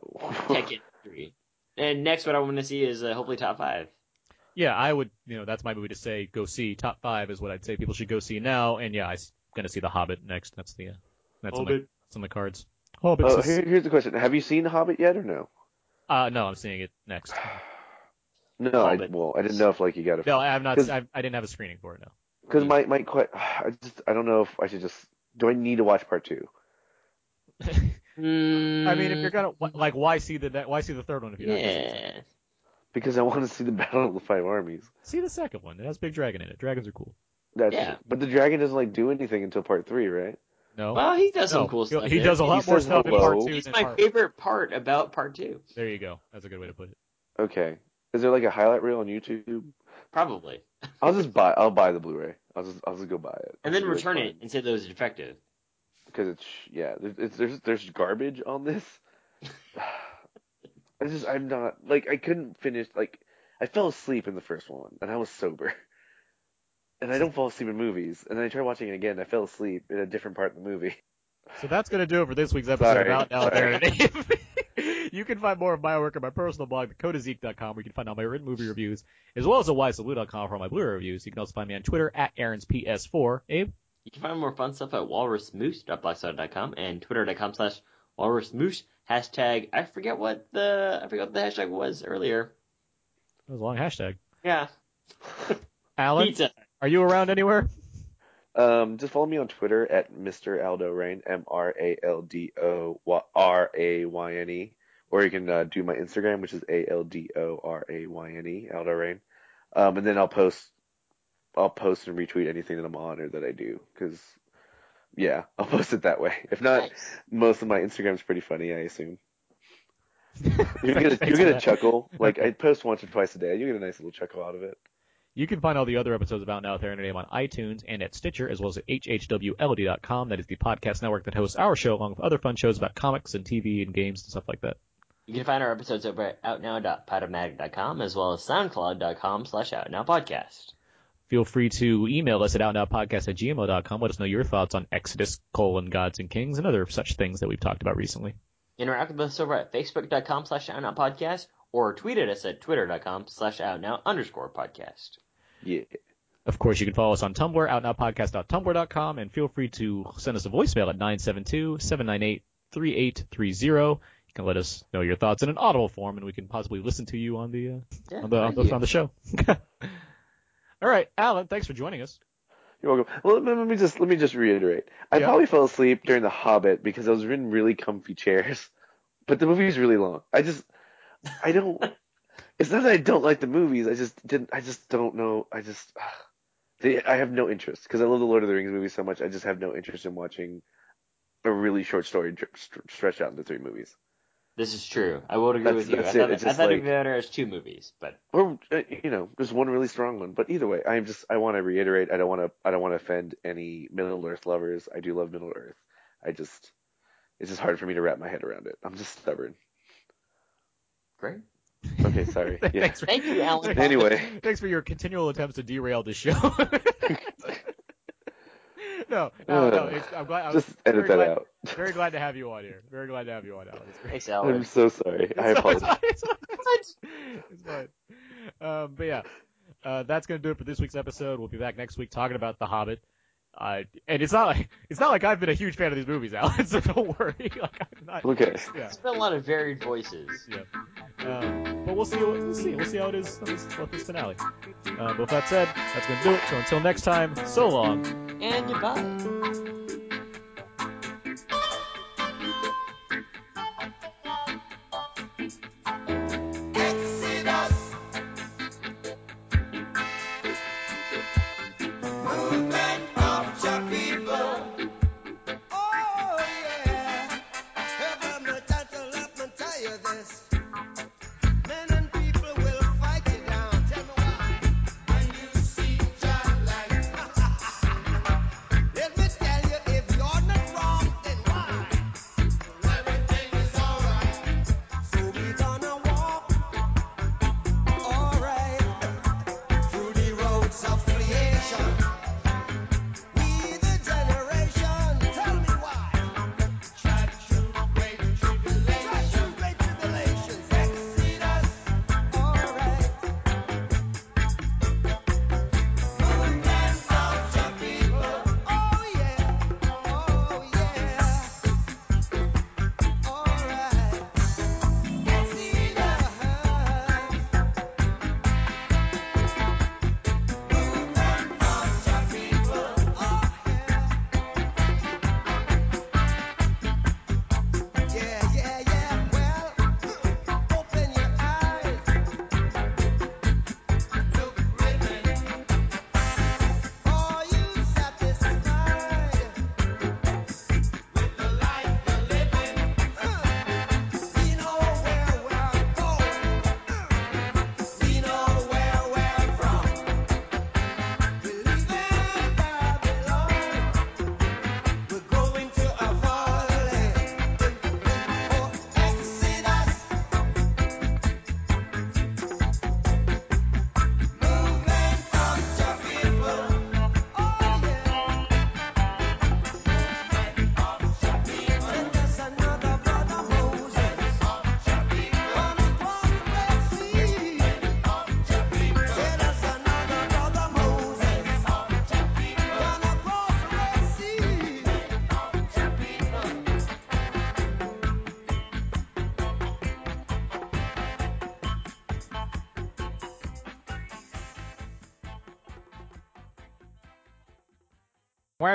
Tekken three. And next, what I want to see is uh, hopefully top five. Yeah, I would. You know, that's my movie to say go see. Top five is what I'd say people should go see now. And yeah, I'm gonna see The Hobbit next. That's the uh, that's on the, that's on the cards. Hobbit. Oh, here, here's the question: Have you seen The Hobbit yet, or no? Uh, no, I'm seeing it next. No, I, well, I didn't know if like you got a No, I have not. 'Cause- I've, I didn't have a screening for it. No. Because my my que- I just I don't know if I should just do I need to watch part two? I mean, if you're mm. gonna like, why see the why see the third one if you're not gonna see the second? yeah, Because I want to see the Battle of the Five Armies. See the second one. It has Big Dragon in it. Dragons are cool. That's Yeah. but the dragon doesn't like do anything until part three, right? No. well, he does some cool stuff. He there. does a lot He more says stuff in part two He's than my part. favorite part about part two. There you go. That's a good way to put it. Okay. Is there like a highlight reel on YouTube? Probably. I'll just buy. I'll buy the Blu-ray. I'll just. I'll just go buy it. And then return it and say that it was defective. Because it's yeah. There's it's, there's there's garbage on this. I just I'm not like I couldn't finish like I fell asleep in the first one and I was sober. And I don't fall asleep in movies. And then I tried watching it again. I fell asleep in a different part of the movie. So that's going to do it for this week's episode Sorry. of Out Now and You can find more of my work on my personal blog, thecodeofzeke.com, where you can find all my written movie reviews, as well as at whysoblu.com for all my Blu-ray reviews. You can also find me on Twitter at AaronsPS4. Abe? You can find more fun stuff at walrusmoose.blogspot.com and twitter.com slash walrusmoose. Hashtag, I forget what the, I forget what the hashtag was earlier. That was a long hashtag. Yeah. Alan, Pizza. are you around anywhere? Um, just follow me on Twitter at Mr. Aldo Rayne, M R A L D O R A Y N E, or you can uh, do my Instagram, which is A L D O R A Y N E, Aldo Rayne. Um, and then I'll post, I'll post and retweet anything that I'm on or that I do, because yeah, I'll post it that way. If not, Nice. most of my Instagram's pretty funny, I assume. You're gonna you're gonna chuckle. Like I post once or twice a day. You get a nice little chuckle out of it. You can find all the other episodes of Out Now There and Name on iTunes and at Stitcher, as well as at hhwld.com. That is the podcast network that hosts our show, along with other fun shows about comics and TV and games and stuff like that. You can find our episodes over at outnow.podomatic.com as well as soundcloud.com slash outnowpodcast. Feel free to email us at outnowpodcast at gmail.com. Let us know your thoughts on Exodus, colon, Gods and Kings, and other such things that we've talked about recently. Interact with us over at facebook.com slash outnowpodcast or tweet at us at twitter.com slash outnow underscore podcast. Yeah. Of course, you can follow us on Tumblr, outnowpodcast.tumblr.com, and feel free to send us a voicemail at 972-798-3830. You can let us know your thoughts in an audible form, and we can possibly listen to you on the uh, Yeah, on the on the, you. on the show. All right, Alan, thanks for joining us. You're welcome. Well, let me just let me just reiterate. I Yeah. probably fell asleep during The Hobbit because I was in really comfy chairs, but the movie movie's really long. I just, I don't. it's not that I don't like the movies. I just didn't. I just don't know. I just, they, I have no interest because I love the Lord of the Rings movies so much. I just have no interest in watching a really short story stretched out into three movies. This is true. I would agree That's- with you. I that's it. thought, It's I just thought like- it'd be better as two movies, but or uh, you know, there's one really strong one. But either way, I'm just I want to reiterate. I don't want to I don't want to offend any Middle Earth lovers. I do love Middle Earth. I just it's just hard for me to wrap my head around it. I'm just stubborn. great. Okay, sorry. Yeah. Thanks for, Thank you, Alan. Anyway. thanks for your continual attempts to derail the show. no, no, no. It's, I'm glad. I'm Just edit that glad, out. Very glad to have you on here. Very glad to have you on, Alan. It's great. Thanks, I'm so sorry. I apologize. It's, it's, it's fine. Um, but yeah, uh, that's gonna do it for this week's episode. We'll be back next week talking about The Hobbit. Uh, and it's not like it's not like I've been a huge fan of these movies, Alan. So don't worry. Like I'm not. Okay. Yeah. It's been a lot of varied voices. Yeah. Um, but we'll see. We'll see. We'll see how it is on this, this finale. Uh, but with that said, that's gonna do it. So until next time, so long. And goodbye. Exodus.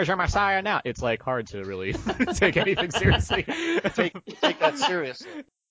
Where's your Messiah now? It's like hard to really take anything seriously. Take take that seriously.